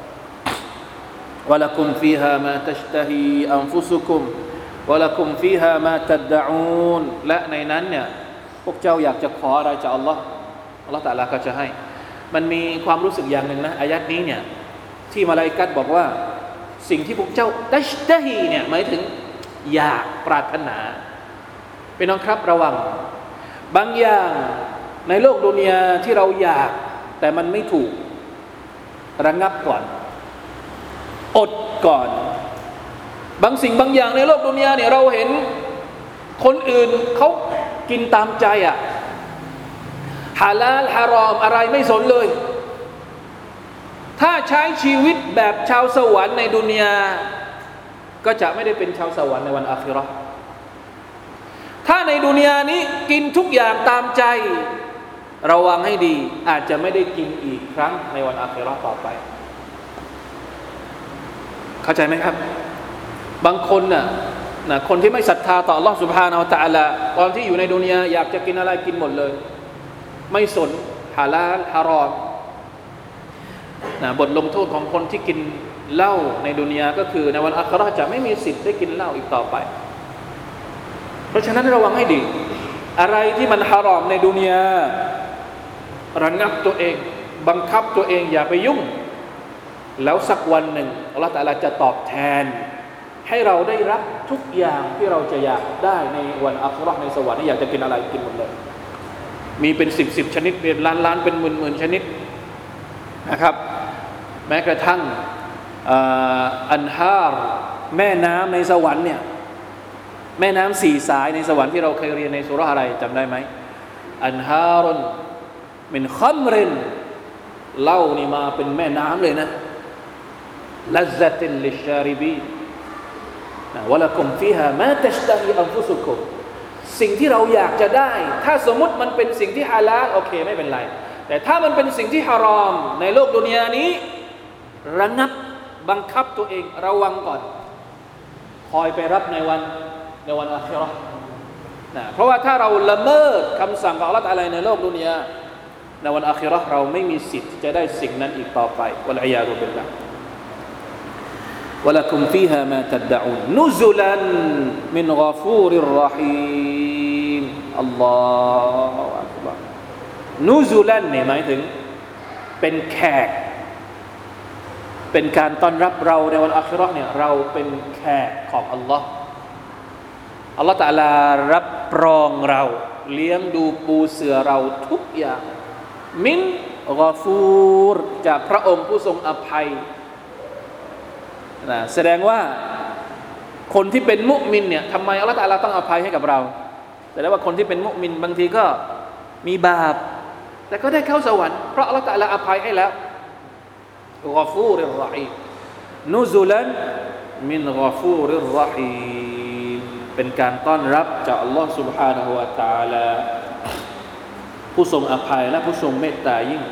Speaker 1: วะลักุมฟีฮามาตัชตฮีอันฟุสุคุมวะลักุมฟีฮามาตัดดะอูนและในนั้นเนี่ยพวกเจ้าอยากจะขออะไรจากอัลลอฮ์อัลลอฮ์ตะลาก็จะให้ มันมีความรู้สึกอย่างหนึ่งนะอายัดนี้เนี่ยที่มาลายกัดบอกว่า สิ่งที่พวกเจ้าตัชตฮีเนี่ยหมายถึงอยากปรารถนาเป็นน้องครับระวัง บางอย่าง ในโลกดุนยาที่เราอยาก แต่มันไม่ถูก ระงงับก่อน อดก่อน บางสิ่งบางอย่างในโลกดุนยาเนี่ยเราเห็น คนอื่นเขากินตามใจอะฮาลาลฮารอมอะไรไม่สนเลย ถ้าใช้ชีวิตแบบชาวสวรรค์ในดุนยาก็จะไม่ได้เป็นชาวสวรรค์ในวันอาคิรอถ้าในดุนยานี้กินทุกอย่างตามใจ ระวังให้ดี อาจจะไม่ได้กินอีกครั้งในวันอาคิรอต่อไป เข้าใจไหมครับ บางคนน่ะนะคนที่ไม่ศรัทธาต่อ Allah سبحانه และ تعالى ตอนที่อยู่ในดุนยาอยากจะกินอะไรกินหมดเลย ไม่สนฮาลาลฮารอมนะบทลงโทษของคนที่กินเหล้าในดุนยาก็คือ ในวันอัคราจะไม่มีสิทธิ์ได้กินเหล้าอีกต่อไป เพราะฉะนั้นระวังให้ดี อะไรที่มันฮารอมในดุนยา ระงับตัวเอง บังคับตัวเองอย่าไปยุ่ง แล้วสักวันหนึ่งอัลลอฮฺตะลาจะตอบแทน ให้เราได้รับทุกอย่างที่เราจะอยากได้ในวันอัคราในสวรรค์อยากจะกินอะไรกินหมดเลย มีเป็นสิบสิบชนิดเป็นล้านล้านเป็นหมื่นหมื่นชนิดนะครับ แม้กระทั่งอันฮาร์แม่น้ำในสวรรค์เนี่ยแม่น้ำสี่สายในสวรรค์ที่เราเคยเรียนในสุราอะไรจำได้ไหมอันฮารุน มินคัมรินเล่านี่มาเป็นแม่น้ำเลยนะลัซตินลิชาริบีวะลักุมฟีฮามาตัชตะฮีอันฟุสุกุมสิ่งที่เราอยากจะได้ ถ้าสมมติมันเป็นสิ่งที่ฮาลาลโอเคไม่เป็นไร แต่ถ้ามันเป็นสิ่งที่ฮารอม ในโลกดุนยานี้ ระงับบังคับตัวเองระวังก่อน คอยไปรับในวันในวันอาคิรอนะเพราะว่าถ้าเราละเมิดคำสั่งของอัลลอฮฺอะไรในโลกดุนยา ในวันอาคิรอเราไม่มีสิทธิ์จะได้สิ่งนั้นอีกต่อไปวะลัยยาดุบิลละวะลักุมฟีฮามาตัดดะอุนนุซุลันมินกอฟูริรรหีมอัลลอฮฺอักบารนุซุลันเนี่ยหมายถึง เป็นแขก เป็นการต้อนรับเราในวันอาคิรอเนี่ยเราเป็นแขกของอัลลอฮ์อัลลอฮ์ตะลารับรองเรา เลี้ยงดูปูเสือเราทุกอย่าง มินกอฟูรจากพระองค์ผู้ทรงอภัยนะแสดงว่าคนที่เป็นมุมินเนี่ยทำไมอัลลอฮฺตาลาต้องอภัยให้กับเรา แต่แล้วว่าคนที่เป็นมุมินบางทีก็มีบาป แต่ก็ได้เข้าสวรรค์เพราะอัลลอฮฺตาลาอภัยให้แล้วกอฟูริรรหีนุซุลันมินกอฟูริรรหีเป็นการต้อนรับจากอัลลอฮฺ سبحانه และ تعالى ผู้ทรงอภัยและผู้ทรงเมตตายิ่ง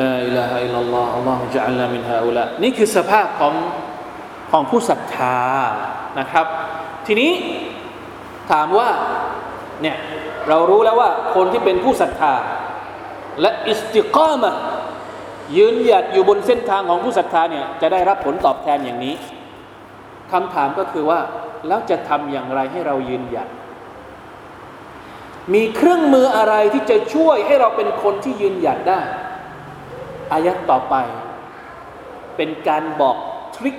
Speaker 1: ลาอิลาฮะอิลลัลลอฮ์อัลลอฮฺจะอัลลามินฮาอุลานี่คือสภาพของของผู้ศรัทธานะครับ ทีนี้ถามว่าเนี่ยเรารู้แล้วว่าคนที่เป็นผู้ศรัทธา และอิสติกามะยืนหยัดอยู่บนเส้นทางของผู้ศรัทธาเนี่ยจะได้รับผลตอบแทนอย่างนี้คำถามก็คือว่าแล้วจะทำอย่างไรให้เรายืนหยัด มีเครื่องมืออะไรที่จะช่วยให้เราเป็นคนที่ยืนหยัดได้อายัดต่อไป เป็นการบอกทริค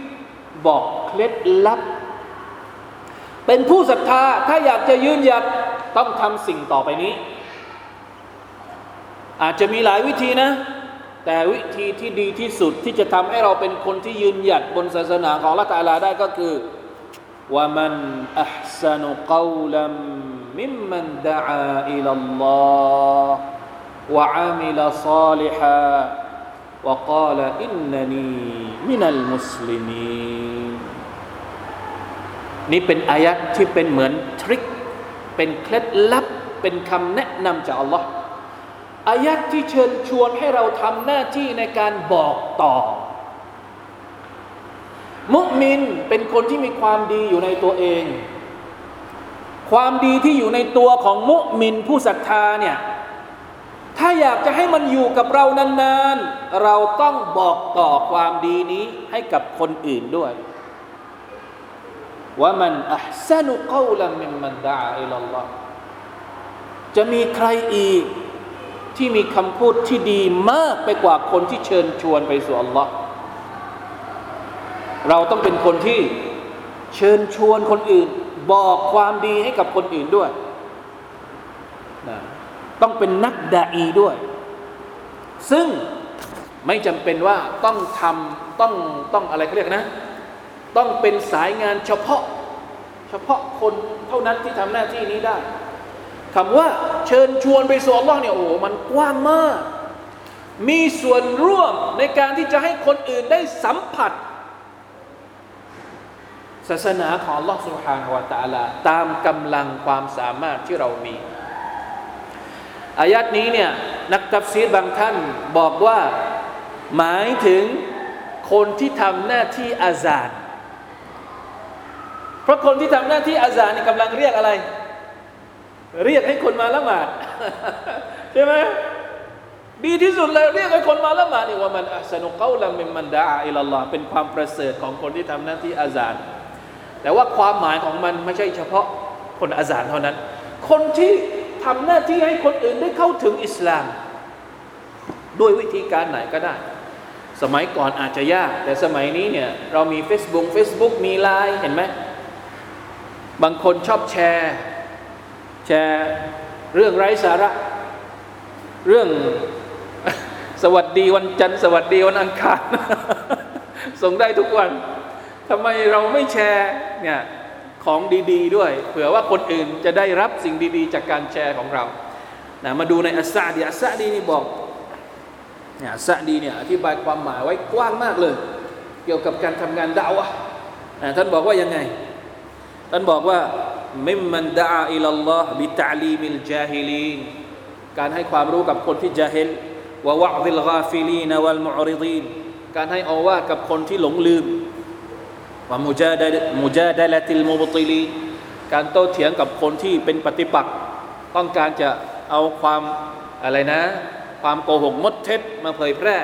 Speaker 1: บอกเคล็ดลับ เป็นผู้ศรัทธาถ้าอยากจะยืนหยัดต้องทำสิ่งต่อไปนี้ อาจจะมีหลายวิธีนะ แต่วิธีที่ดีที่สุดที่จะทำให้เราเป็นคนที่ยืนหยัดบนศาสนาของละตาลาได้ก็คือว่ามันอัพสนุกาวลัม มิมมันดะอาอิลลอฮ์วะอามิลซาลิฮะ وقال إنني من المسلمين นี่เป็นอายัดที่เป็นเหมือนทริค เป็นเคล็ดลับ เป็นคำแนะนำจากอัลลอฮ์ อายัดที่เชิญชวนให้เราทำหน้าที่ในการบอกต่อ มุมินเป็นคนที่มีความดีอยู่ในตัวเอง ความดีที่อยู่ในตัวของมุมินผู้ศรัทธาเนี่ยถ้าอยากจะให้มันอยู่กับเรานานๆ เราต้องบอกต่อความดีนี้ให้กับคนอื่นด้วยว่ามันอัพสนุกาวลัมิมมันดาอิลลอฮจะมีใครอีกที่มีคำพูดที่ดีมากไปกว่าคนที่เชิญชวนไปสู่อัลลอฮ์เราต้องเป็นคนที่เชิญชวนคนอื่น บอกความดีให้กับคนอื่นด้วยนะต้องเป็นนักดาอีด้วย ซึ่งไม่จำเป็นว่าต้องทำต้องต้องอะไรเขาเรียกนะ ต้องเป็นสายงานเฉพาะ เฉพาะคนเท่านั้นที่ทำหน้าที่นี้ได้คำว่าเชิญชวนไปสู่อัลลอฮ์เนี่ยโอ้มันกว้างมาก มีส่วนร่วมในการที่จะให้คนอื่นได้สัมผัส ศาสนาของอัลลอฮ์ سبحانه และ تعالى ตามกำลังความสามารถที่เรามีอายัดนี้เนี่ยนักตัฟซีรบางท่านบอกว่า หมายถึงคนที่ทำหน้าที่อาซานเพราะคนที่ทำหน้าที่อาซานนี่กำลังเรียกอะไร เรียกให้คนมาละหมาดใช่ไหมดีที่สุดเลยเรียกให้คนมาละหมาดนี่ว่ามันอัสนุกาลัมมิมันดาอิลลอฮ์เป็นความประเสริฐของคนที่ทำหน้าที่อาซาน แต่ว่าความหมายของมันไม่ใช่เฉพาะคนอาซานเท่านั้น คนที่ทำหน้าที่ให้คนอื่นได้เข้าถึงอิสลาม ด้วยวิธีการไหนก็ได้ สมัยก่อนอาจจะยาก แต่สมัยนี้เนี่ยเรามี Facebook Facebook มีไลน์เห็นไหมบางคนชอบแชร์ แชร์เรื่องไร้สาระ เรื่องสวัสดีวันจันทร์สวัสดีวันอังคาร ส่งได้ทุกวัน ทำไมเราไม่แชร์เนี่ยของดี ๆ ด้วย เผื่อว่าคนอื่นจะได้รับสิ่งดี ๆ จากการแชร์ของเรานะมาดูในอัสซาดีอัสซาดีนี่บอกเนี่ยอัสซาดีเนี่ยอธิบายความหมายไว้กว้างมากเลย เกี่ยวกับการทำงานดาวะนะท่านบอกว่ายังไง ท่านบอกว่าممن دعا إلى الله بتعليم الجاهلينการให้ความรู้กับคนที่จาฮิลووعظ الغافلين والمعرضينการให้อว่ากับคนที่หลงลืม ว่ามุจาดะมุจาดะละติลมุบติลีการโต้เถียงกับคนที่เป็นปฏิปักษ์ต้องการจะเอาความอะไรนะ ความโกหกมดเท็จมาเผยแพร่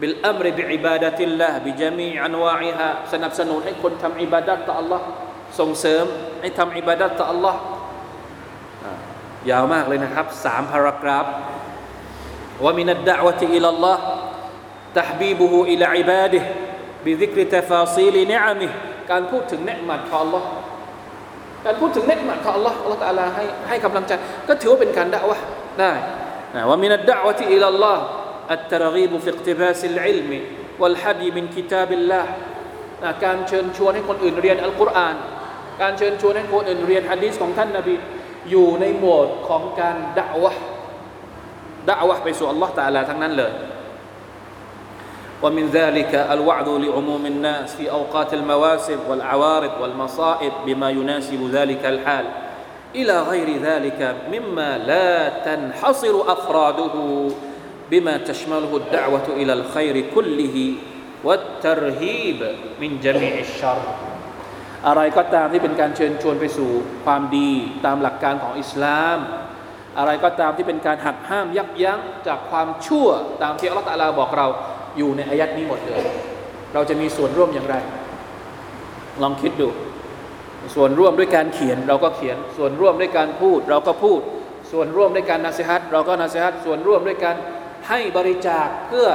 Speaker 1: บิลอัมริบิอิบาดะติลละบิจามีอันวาอิฮะสนับสนุนให้คนทำอิบาดัตต่อ Allah ส่งเสริมให้ทำอิบาดัตต่อ Allah ยาวมากเลยนะครับสามพารากราฟว่ามินัดดะวะติอิลลัลลอฮ์ تحبيبه إلى عباده بذكر تفاصيل نعمهการพูดถึงเนืหมัดของ Allah การพูดถึงเนืหมัดของ Allah Allah ตาลาให้ให้กำลังใจ ก็ถือว่าเป็นการด่าวะได้นะومن الدعوة إلى الله الترغيب في اقتباس العلم والهدى من كتاب اللهการเชิญชวนให้คนอื่นเรียนอัลกุรอาน การเชิญชวนให้คนอื่นเรียนฮะดีษของท่านนบีอยู่ในหมวดของการด่าวะด่าวะไปสู่อัลลอฮ์ตาลาทั้งนั้นเลย ومن ذلك الوعظ لعموم الناس في اوقات المواسم والعوارض والمصائب بما يناسب ذلك الحال الى غير ذلك مما لا تنحصر افراده بما تشمله الدعوه الى الخير كله والترهيب من جميع الشر อะไรก็ตามที่เป็นการเชิญชวนไปสู่ความดีตามหลักการของอิสลาม อะไรก็ตามที่เป็นการหักห้ามยับยั้งจากความชั่วตามที่อัลลอฮฺตะลาบอกเรา อยู่ในอายัดนี้หมดเลย เราจะมีส่วนร่วมอย่างไร ลองคิดดู ส่วนร่วมด้วยการเขียนเราก็เขียน ส่วนร่วมด้วยการพูด เราก็พูด ส่วนร่วมด้วยการนาสิฮัตเราก็นาสิฮัตส่วนร่วมด้วยการให้บริจาคเพื่อ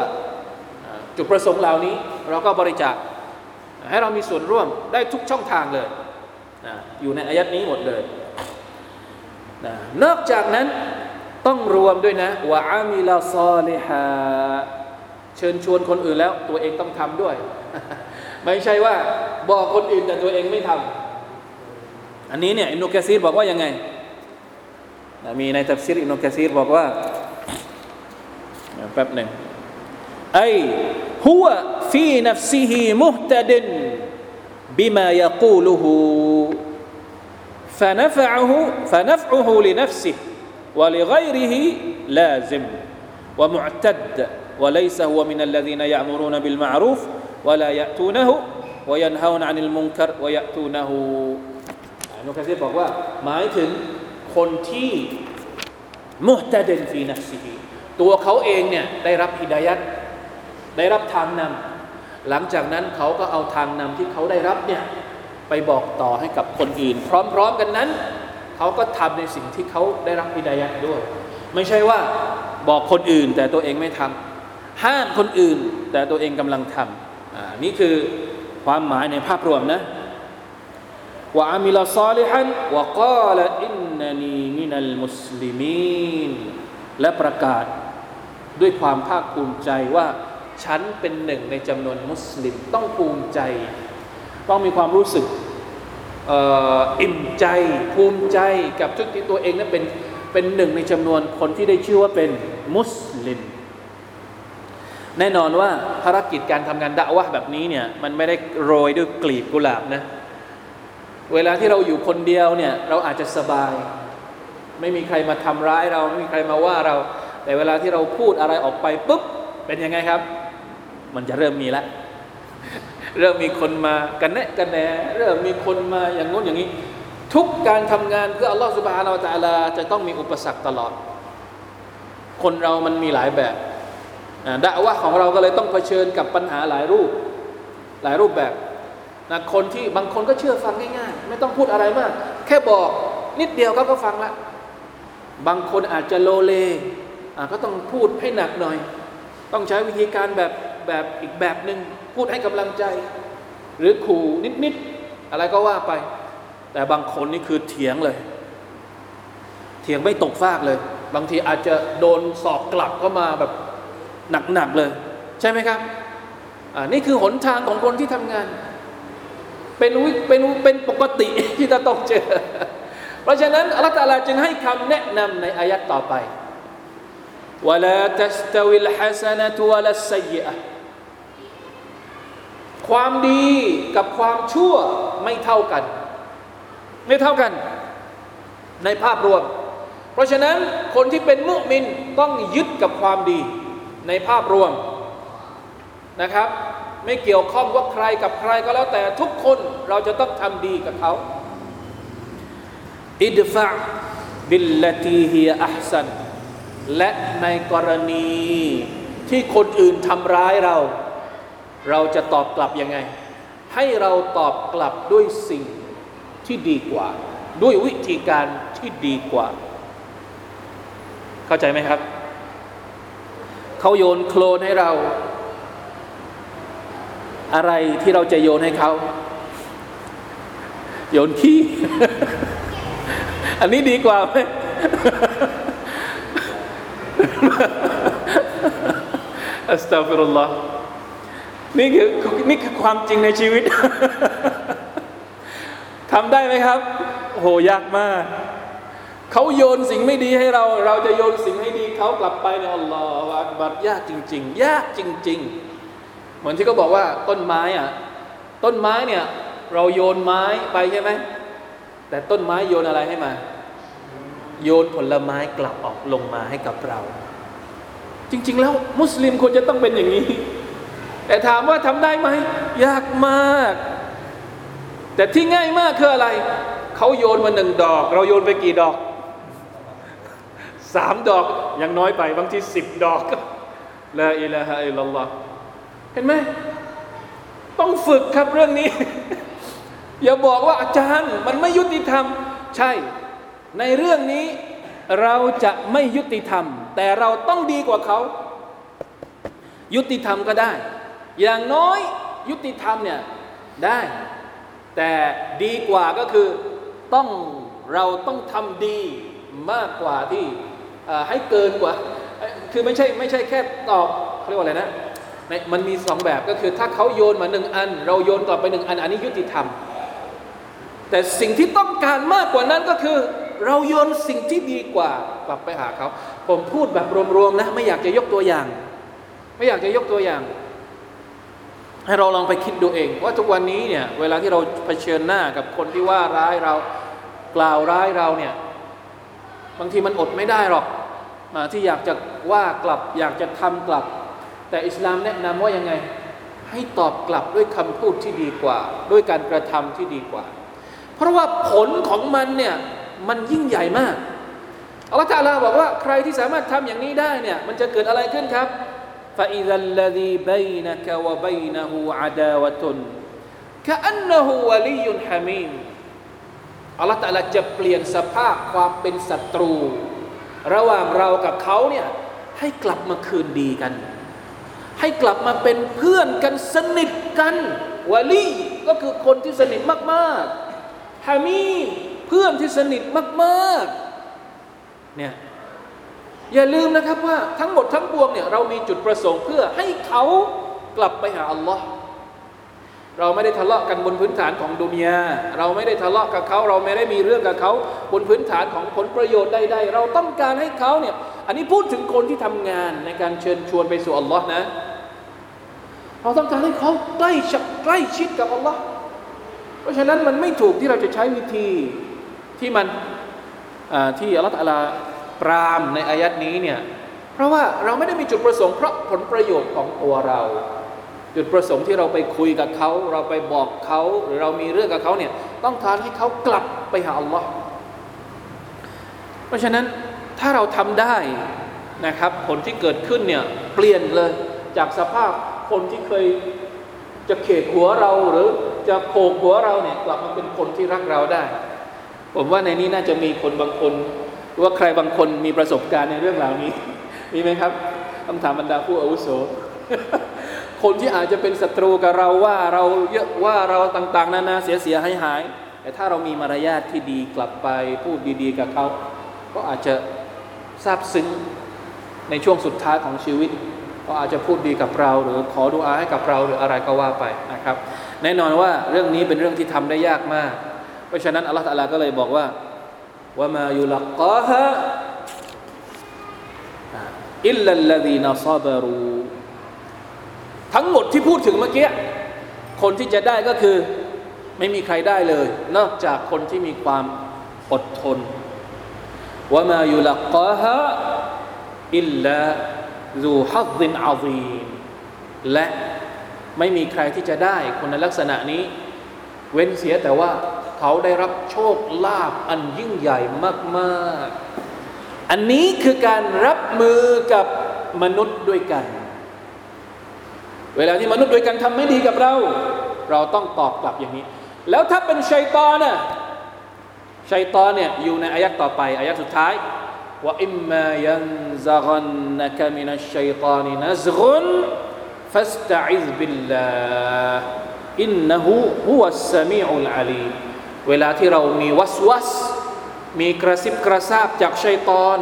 Speaker 1: จุดประสงค์เหล่านี้ เราก็บริจาคให้เรามีส่วนร่วมได้ทุกช่องทางเลยอยู่ในอายัดนี้หมดเลยนอกจากนั้นต้องรวมด้วยนะวะอามิลาซอลิฮา เชิญชวนคนอื่นแล้วตัวเองต้องทำด้วย ไม่ใช่ว่าบอกคนอื่นแต่ตัวเองไม่ทำ อันนี้เนี่ยอิบนุกะษีรบอกว่ายังไงมีในตัฟซีรอิบนุกะษีรบอกว่าแป๊บหนึ่งأي هو في نفسه مهتد بما يقوله فنفعه فنفعه لنفسهวะลิไกริฮิลาซิมวะมุอ์ตัด وليس هو من الذين يأمرون بالمعروف ولا يأتونه وينهون عن المنكر ويأتونه นุกะซีบอกว่าหมายถึงคนที่มุตะเดนฟีนัฟซีตัวเขาเองเนี่ยได้รับฮิดายัดได้รับทางนำหลังจากนั้นเขาก็เอาทางนำที่เขาได้รับเนี่ยไปบอกต่อให้กับคนอื่น พร้อมๆกันนั้น เขาก็ทำในสิ่งที่เขาได้รับฮิดายัดด้วย ไม่ใช่ว่าบอกคนอื่นแต่ตัวเองไม่ทำ ห้ามคนอื่น แต่ตัวเองกำลังทำอ่านี่คือความหมายในภาพรวมนะวะอามิลซาลิฮันวะกาลอินนนีมินัลมุสลิมีนและประกาศด้วยความภาคภูมิใจว่าฉันเป็นหนึ่งในจำนวนมุสลิมต้องภูมิใจ ต้องมีความรู้สึกอิ่มใจ ภูมิใจกับทุกที่ตัวเองนั้นเป็นเป็นหนึ่งในจำนวนคนที่ได้ชื่อว่าเป็นมุสลิม แน่นอนว่าภารกิจการทำงานดะวะแบบนี้เนี่ยมันไม่ได้โรยด้วยกลีบกุหลาบนะเวลาที่เราอยู่คนเดียวเนี่ยเราอาจจะสบาย ไม่มีใครมาทำร้ายเราไม่มีใครมาว่าเรา แต่เวลาที่เราพูดอะไรออกไปปุ๊บเป็นยังไงครับ มันจะเริ่มมีแล้วเริ่มมีคนมากันแนะกันแหนเริ่มมีคนมาอย่างงู้นอย่างนี้ ทุกการทำงานเพื่ออัลลอฮฺสุบฮานาอัลลอฮจะต้องมีอุปสรรคตลอด คนเรามันมีหลายแบบ ดะวะของเราก็เลยต้องเผชิญกับปัญหาหลายรูปหลายรูปแบบนะคนที่บางคนก็เชื่อฟังง่ายๆ ไม่ต้องพูดอะไรมาก แค่บอกนิดเดียวเขาก็ฟังละบางคนอาจจะโลเลก็ต้องพูดให้หนักหน่อย ต้องใช้วิธีการแบบแบบอีกแบบหนึ่งพูดให้กำลังใจ หรือขู่นิดๆอะไรก็ว่าไป แต่บางคนนี่คือเถียงเลย เถียงไม่ตกฟากเลย บางทีอาจจะโดนสอกกลับก็มาแบบ หนักๆเลย ใช่ไหมครับนี่คือหนทางของคนที่ทำงาน เป็นวิเป็นเป็นปกติที่จะต้องเจอ เพราะฉะนั้นอัลลอฮฺตาลาจึงให้คำแนะนำในอายัดต่อไปวลาตัสตวิลฮัสนะตุวลสยะความดีกับความชั่วไม่เท่ากัน ไม่เท่ากัน ในภาพรวม เพราะฉะนั้นคนที่เป็นมุมินต้องยึดกับความดี ในภาพรวมนะครับ ไม่เกี่ยวข้องว่าใครกับใครก็แล้วแต่ทุกคนเราจะต้องทำดีกับเขาอิดฟะบิลลตีฮีอัพสันและในกรณีที่คนอื่นทำร้ายเรา เราจะตอบกลับยังไง ให้เราตอบกลับด้วยสิ่งที่ดีกว่า ด้วยวิธีการที่ดีกว่า เข้าใจไหมครับ เขาโยนโคลนให้เรา อะไรที่เราจะโยนให้เขา โยนขี้ อันนี้ดีกว่าไหมอัสตัฟิรุลลอฮ์นี่คือนี่คือความจริงในชีวิตทำได้ไหมครับโอ้โหยากมาก เขาโยนสิ่งไม่ดีให้เรา เราจะโยนสิ่งให้ดีเขากลับไปในอัลลอฮฺอักบัรยากจริง ๆ ยากจริง ๆ เหมือนที่เขาบอกว่าต้นไม้อะต้นไม้เนี่ยเราโยนไม้ไปใช่ไหมแต่ต้นไม้โยนอะไรให้มา โยนผลไม้กลับออกลงมาให้กับเรา จริง ๆ แล้วมุสลิมควรจะต้องเป็นอย่างนี้ แต่ถามว่าทำได้ไหมยากมาก แต่ที่ง่ายมากคืออะไร เขาโยนมาหนึ่งดอก เราโยนไปกี่ดอก สามดอกยังน้อยไป บางทีสิบดอกละอิละฮะอิลลัลลอฮเห็นไหมต้องฝึกครับเรื่องนี้ อย่าบอกว่าอาจารย์มันไม่ยุติธรรม ใช่ ในเรื่องนี้เราจะไม่ยุติธรรม แต่เราต้องดีกว่าเขา ยุติธรรมก็ได้ อย่างน้อยยุติธรรมเนี่ยได้ แต่ดีกว่าก็คือต้องเราต้องทำดีมากกว่าที่ ให้เกินกว่า คือไม่ใช่ไม่ใช่แค่ตอบเขาเรียกว่าอะไรนะ มันมีสองแบบก็คือถ้าเขาโยนมาหนึ่งอัน เราโยนกลับไปหนึ่งอัน อันนี้ยุติธรรม แต่สิ่งที่ต้องการมากกว่านั้นก็คือ เราโยนสิ่งที่ดีกว่ากลับไปหาเขา ผมพูดแบบรวมๆนะไม่อยากจะยกตัวอย่าง ไม่อยากจะยกตัวอย่างให้เราลองไปคิดดูเอง ว่าทุกวันนี้เนี่ยเวลาที่เราเผชิญหน้ากับคนที่ว่าร้ายเรากล่าวร้ายเราเนี่ยบางทีมันอดไม่ได้หรอก ที่อยากจะว่ากลับ อยากจะทำกลับ แต่อิสลามแนะนำว่ายังไง ให้ตอบกลับด้วยคำพูดที่ดีกว่า ด้วยการกระทำที่ดีกว่า เพราะว่าผลของมันเนี่ยมันยิ่งใหญ่มากอัลลอฮฺตาลาบอกว่าใครที่สามารถทำอย่างนี้ได้เนี่ยมันจะเกิดอะไรขึ้นครับ فإذا الذي بينك وبينه عداوة كأنه ولي حميم อัลลอฮฺตาลาจะเปลี่ยนสภาพความเป็นศัตรู ระหว่างเรากับเขาเนี่ยให้กลับมาคืนดีกัน ให้กลับมาเป็นเพื่อนกันสนิทกันวะลีก็คือคนที่สนิทมากๆฮามีเพื่อนที่สนิทมากๆเนี่ยอย่าลืมนะครับว่าทั้งหมดทั้งปวงเนี่ยเรามีจุดประสงค์เพื่อให้เขากลับไปหาอัลลอฮ์ เราไม่ได้ทะเลาะกันบนพื้นฐานของดุนยาเราไม่ได้ทะเลาะกับเขา เราไม่ได้มีเรื่องกับเขาบนพื้นฐานของผลประโยชน์ใดๆ เราต้องการให้เขาเนี่ย อันนี้พูดถึงคนที่ทำงานในการเชิญชวนไปสู่อัลลอฮ์นะ เราต้องการให้เขาใกล้ใกล้ชิดกับอัลลอฮ์เพราะฉะนั้นมันไม่ถูกที่เราจะใช้วิธีที่มันที่อัลลอฮฺปรามในอายัดนี้เนี่ย เพราะว่าเราไม่ได้มีจุดประสงค์เพราะผลประโยชน์ของตัวเรา จุดประสงค์ที่เราไปคุยกับเขา เราไปบอกเขาหรือเรามีเรื่องกับเขาเนี่ยต้องการให้เขากลับไปหาอัลลอฮ์เพราะฉะนั้นถ้าเราทำได้นะครับ ผลที่เกิดขึ้นเนี่ยเปลี่ยนเลยจากสภาพคนที่เคยจะเขกหัวเราหรือจะโขกหัวเราเนี่ยกลับมาเป็นคนที่รักเราได้ ผมว่าในนี้น่าจะมีคนบางคนหรือว่าใครบางคนมีประสบการณ์ในเรื่องเหล่านี้ มีไหมครับคำถามบรรดาผู้อาวุโส คนที่อาจจะเป็นศัตรูกับเราว่าเราเยอะว่าเราต่าง ๆ นานาเสียเสียหายหายแต่ถ้าเรามีมารยาทที่ดีกลับไปพูดดี ๆ กับเขา ก็อาจจะซาบซึ้งในช่วงสุดท้ายของชีวิตก็อาจจะพูดดีกับเรา หรือขอดูอาให้กับเราหรืออะไรก็ว่าไปนะครับ แน่นอนว่าเรื่องนี้เป็นเรื่องที่ทำได้ยากมาก เพราะฉะนั้นอัลลอฮฺตะลาก็เลยบอกว่าว่ามายุลกาฮะอิลลัลลดีนซาบรู ทั้งหมดที่พูดถึงเมื่อกี้คนที่จะได้ก็คือไม่มีใครได้เลย นอกจากคนที่มีความอดทนว่ามายุลกาฮะอิลลาซูฮัซินอาซีมและไม่มีใครที่จะได้คุณลักษณะนี้ เว้นเสียแต่ว่าเขาได้รับโชคลาภอันยิ่งใหญ่มาก ๆ อันนี้คือการรับมือกับมนุษย์ด้วยกัน เวลาที่มนุษย์ด้วยกันทำไม่ดีกับเรา เราต้องตอบกลับอย่างนี้ แล้วถ้าเป็นชัยตอนน่ะชัยตอนเนี่ยอยู่ในอายักต่อไปอายักสุดท้ายว่าอิมมายันซะกันนะกมินัชชัยตานินัซกุนฟัสตะอิซบิลลาอินนะฮูฮุวัสสมีอุลอาลีเวลาที่เรามีวัสวัสมีกระซิบกระซาบจากชัยตอน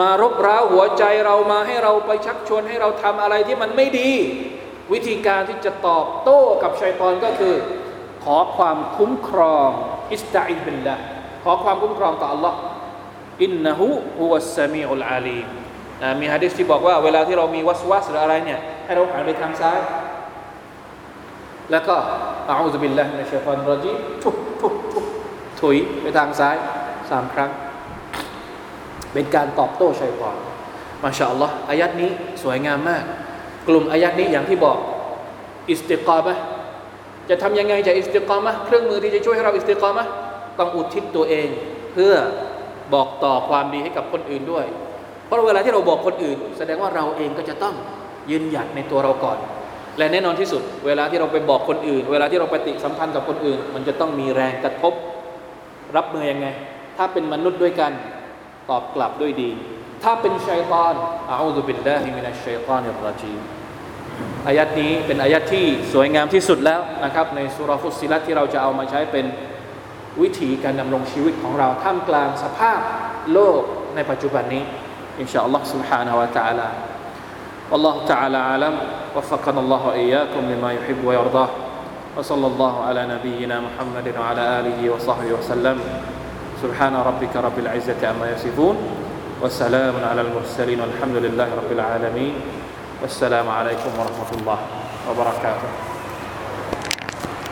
Speaker 1: มารบเร้าหัวใจเรามาให้เราไปชักชวนให้เราทำอะไรที่มันไม่ดี วิธีการที่จะตอบโต้กับชัยตอนก็คือ ขอความคุ้มครองاستعذ باللهขอความคุ้มครองต่อ Allah إنه هو السميع العليمฮะดิษที่บอกว่าเวลาที่เรามีวัสวัสหรืออะไรเนี่ยให้เราหันไปทางซ้าย แล้วก็أعوذ بالله من الشيطان الرجيمทุบทุบทุบถุยไปทางซ้ายสามครั้ง เป็นการตอบโต้ชัยฏอนมาชาอัลลอฮ์อายัดนี้สวยงามมาก กลุ่มอายัดนี้อย่างที่บอกอิสติกามะจะทำยังไงจะอิสติกามะเครื่องมือที่จะช่วยให้เราอิสติกามะต้องอุทิศตัวเอง เพื่อบอกต่อความดีให้กับคนอื่นด้วย เพราะเวลาที่เราบอกคนอื่น แสดงว่าเราเองก็จะต้องยืนหยัดในตัวเราก่อน และแน่นอนที่สุด เวลาที่เราไปบอกคนอื่น เวลาที่เราปฏิสัมพันธ์กับคนอื่น มันจะต้องมีแรงกระทบรับมือยังไง ถ้าเป็นมนุษย์ด้วยกันตอบกลับด้วยดี ถ้าเป็นชัยตอนอาอูดุบิลลาฮิมินัชชัยตานิรรจีอายัดนี้เป็นอายัดที่สวยงามที่สุดแล้วนะครับ ในสุราฟุสิลัตที่เราจะเอามาใช้เป็นวิถีการดำรงชีวิตของเราท่ามกลางสภาพโลกในปัจจุบันนี้อินชาอัลลอฮ์ سبحانه และ تعالى والله تعالى أعلم وفقنا الله وإياكم لما يحب ويرضاه وصلى الله على نبينا محمد وعلى آله وصحبه وسلم سبحان ربك رب العزة عما يصفون وسلام على المرسلين والحمد لله رب العالمين. والسلام عليكم ورحمة الله وبركاته.